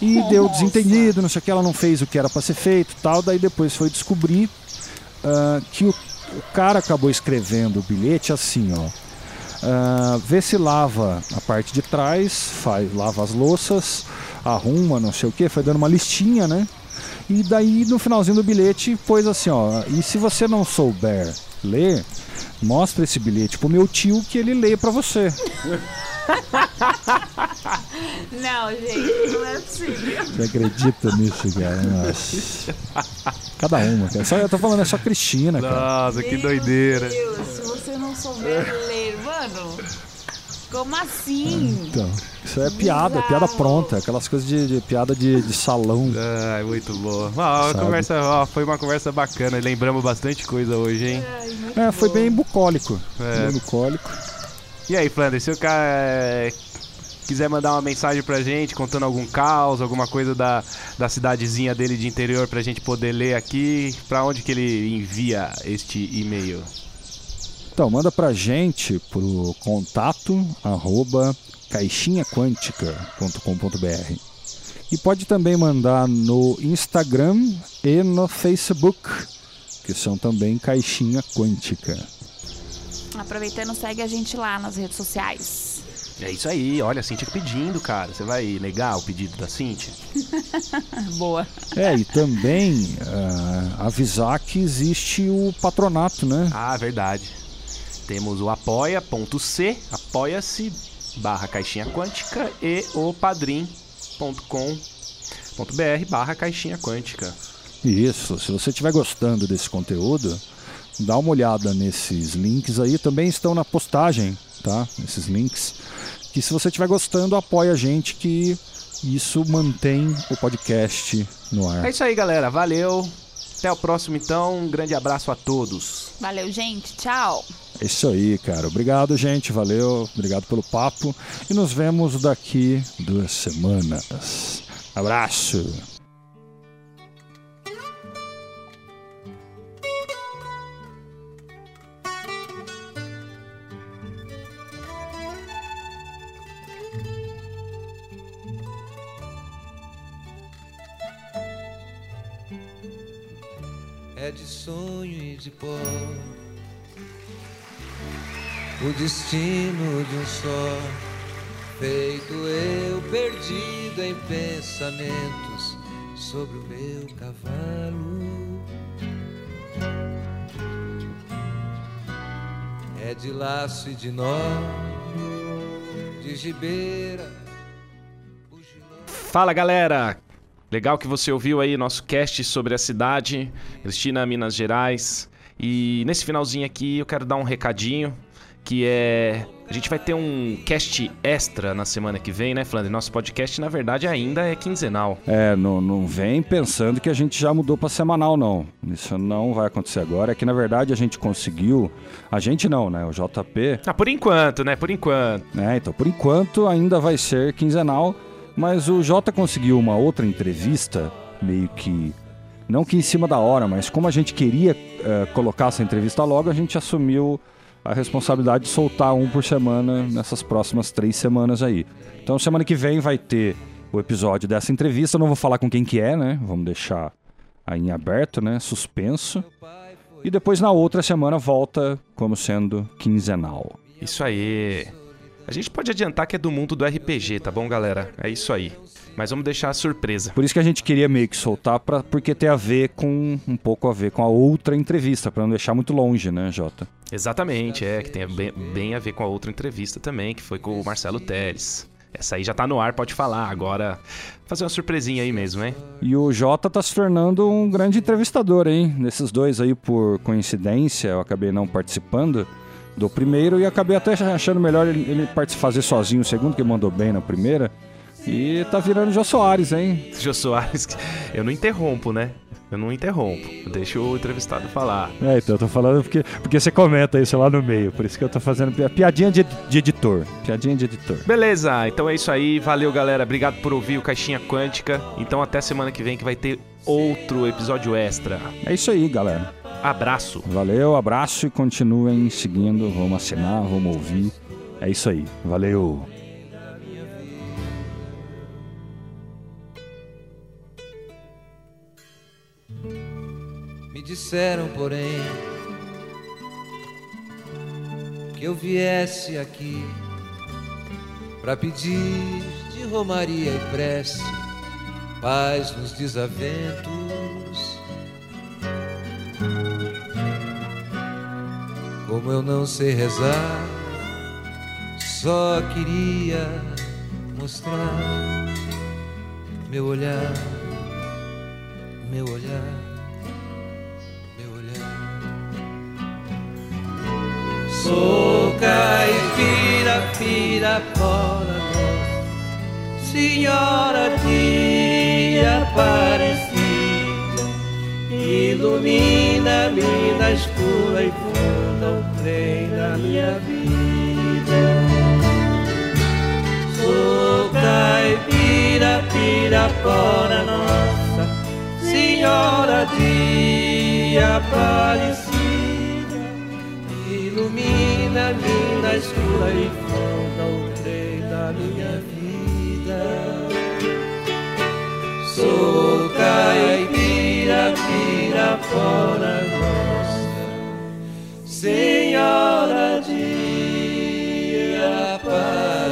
[SPEAKER 2] e deu desentendido, não sei o que, ela não fez o que era para ser feito tal. Daí depois foi descobrir ah, que o, o cara acabou escrevendo o bilhete assim, ó. Ah, vê se lava a parte de trás, faz, lava as louças, arruma, não sei o que, foi dando uma listinha, né? E daí no finalzinho do bilhete pôs assim, ó. E se você não souber ler, mostra esse bilhete pro meu tio que ele lê pra você.
[SPEAKER 4] Não, gente, não é possível.
[SPEAKER 2] Você acredita nisso, cara? Nossa. Cada uma, cara. Só, eu tô falando, é só Cristina, cara.
[SPEAKER 7] Nossa, que doideira.
[SPEAKER 4] Meu Deus, se você não souber ler, mano. Como assim?
[SPEAKER 2] Então, isso é piada, é piada pronta. Aquelas coisas de, de piada de, de salão.
[SPEAKER 7] Ai, muito boa. Conversa, ó, foi uma conversa bacana. Lembramos bastante coisa hoje, hein?
[SPEAKER 2] É, foi bem bucólico.
[SPEAKER 7] É.
[SPEAKER 2] Bem bucólico.
[SPEAKER 7] E aí, Flanders, se o cara é, quiser mandar uma mensagem pra gente, contando algum caos, alguma coisa da, da cidadezinha dele de interior pra gente poder ler aqui, pra onde que ele envia este e-mail?
[SPEAKER 2] Então, manda pra gente pro contato arroba caixinhaquântica.com.br e pode também mandar no Instagram e no Facebook, que são também Caixinha Quântica.
[SPEAKER 4] Aproveitando, segue a gente lá nas redes sociais.
[SPEAKER 7] É isso aí, olha, a Cintia pedindo, cara. Você vai negar o pedido da Cintia?
[SPEAKER 4] Boa.
[SPEAKER 2] É, e também ah, avisar que existe o patronato, né?
[SPEAKER 7] Ah, verdade. Temos o apoia.c, apoia-se, barra caixinha quântica e o padrim.com.br barra caixinha quântica.
[SPEAKER 2] Isso, se você estiver gostando desse conteúdo, dá uma olhada nesses links aí, também estão na postagem, tá? Esses links. Que se você estiver gostando, apoia a gente que isso mantém o podcast no ar.
[SPEAKER 7] É isso aí, galera. Valeu. Até o próximo, então. Um grande abraço a todos.
[SPEAKER 4] Valeu, gente. Tchau.
[SPEAKER 2] É isso aí, cara. Obrigado, gente. Valeu. Obrigado pelo papo. E nos vemos daqui duas semanas. Abraço.
[SPEAKER 1] É de sonho e de pó. O destino de um só, feito eu perdido em pensamentos sobre o meu cavalo. É de laço e de nó, de gibeira.
[SPEAKER 3] Fala galera! Legal que você ouviu aí nosso cast sobre a cidade, Cristina, Minas Gerais. E nesse finalzinho aqui eu quero dar um recadinho, que é... A gente vai ter um cast extra na semana que vem, né, Flandre? Nosso podcast, na verdade, ainda é quinzenal.
[SPEAKER 2] É, não, não vem pensando que a gente já mudou para semanal, não. Isso não vai acontecer agora. É que, na verdade, a gente conseguiu... A gente não, né? O JP...
[SPEAKER 3] Ah, por enquanto, né? Por enquanto.
[SPEAKER 2] né? Então, por enquanto, ainda vai ser quinzenal. Mas o Jota conseguiu uma outra entrevista, meio que... Não que em cima da hora, mas como a gente queria eh, colocar essa entrevista logo, a gente assumiu a responsabilidade de soltar um por semana nessas próximas três semanas aí. Então, semana que vem vai ter o episódio dessa entrevista. Eu não vou falar com quem que é, né? Vamos deixar aí em aberto, né? Suspenso. E depois na outra semana volta como sendo quinzenal.
[SPEAKER 3] Isso aí. A gente pode adiantar que é do mundo do RPG, tá bom, galera? É isso aí. Mas vamos deixar a surpresa.
[SPEAKER 2] Por isso que a gente queria meio que soltar, pra, porque tem a ver com. um pouco a ver com a outra entrevista, pra não deixar muito longe, né, Jota?
[SPEAKER 3] Exatamente, é, que tem bem, bem a ver com a outra entrevista também, que foi com o Marcelo Teles. Essa aí já tá no ar, pode falar. Agora, fazer uma surpresinha aí mesmo, hein?
[SPEAKER 2] E o Jota tá se tornando um grande entrevistador, hein? Nesses dois aí, por coincidência, eu acabei não participando do primeiro e acabei até achando melhor ele, ele fazer sozinho o segundo, que mandou bem na primeira. E tá virando Jô Soares, hein?
[SPEAKER 3] Jô Soares, eu não interrompo, né? Eu não interrompo. Deixa o entrevistado falar.
[SPEAKER 2] É, então eu tô falando porque, porque você comenta isso lá no meio. Por isso que eu tô fazendo pi- piadinha de, de editor. Piadinha de editor.
[SPEAKER 3] Beleza, então é isso aí. Valeu, galera. Obrigado por ouvir o Caixinha Quântica. Então até semana que vem que vai ter outro episódio extra.
[SPEAKER 2] É isso aí, galera.
[SPEAKER 3] Abraço.
[SPEAKER 2] Valeu, abraço e continuem seguindo. Vamos assinar, vamos ouvir. É isso aí. Valeu.
[SPEAKER 1] Me disseram, porém, que eu viesse aqui para pedir de romaria e prece paz nos desaventos. Como eu não sei rezar, só queria mostrar meu olhar, meu olhar meu olhar. Sou caipira, pirapora, nossa Senhora de Aparecida, ilumina-me na escura e funda o trem da minha vida. Sou caipira, pirapora, nossa Senhora de Aparecida, ilumina-me na escura e fonda o trem da minha vida. Sou caipira, Senhora de paz.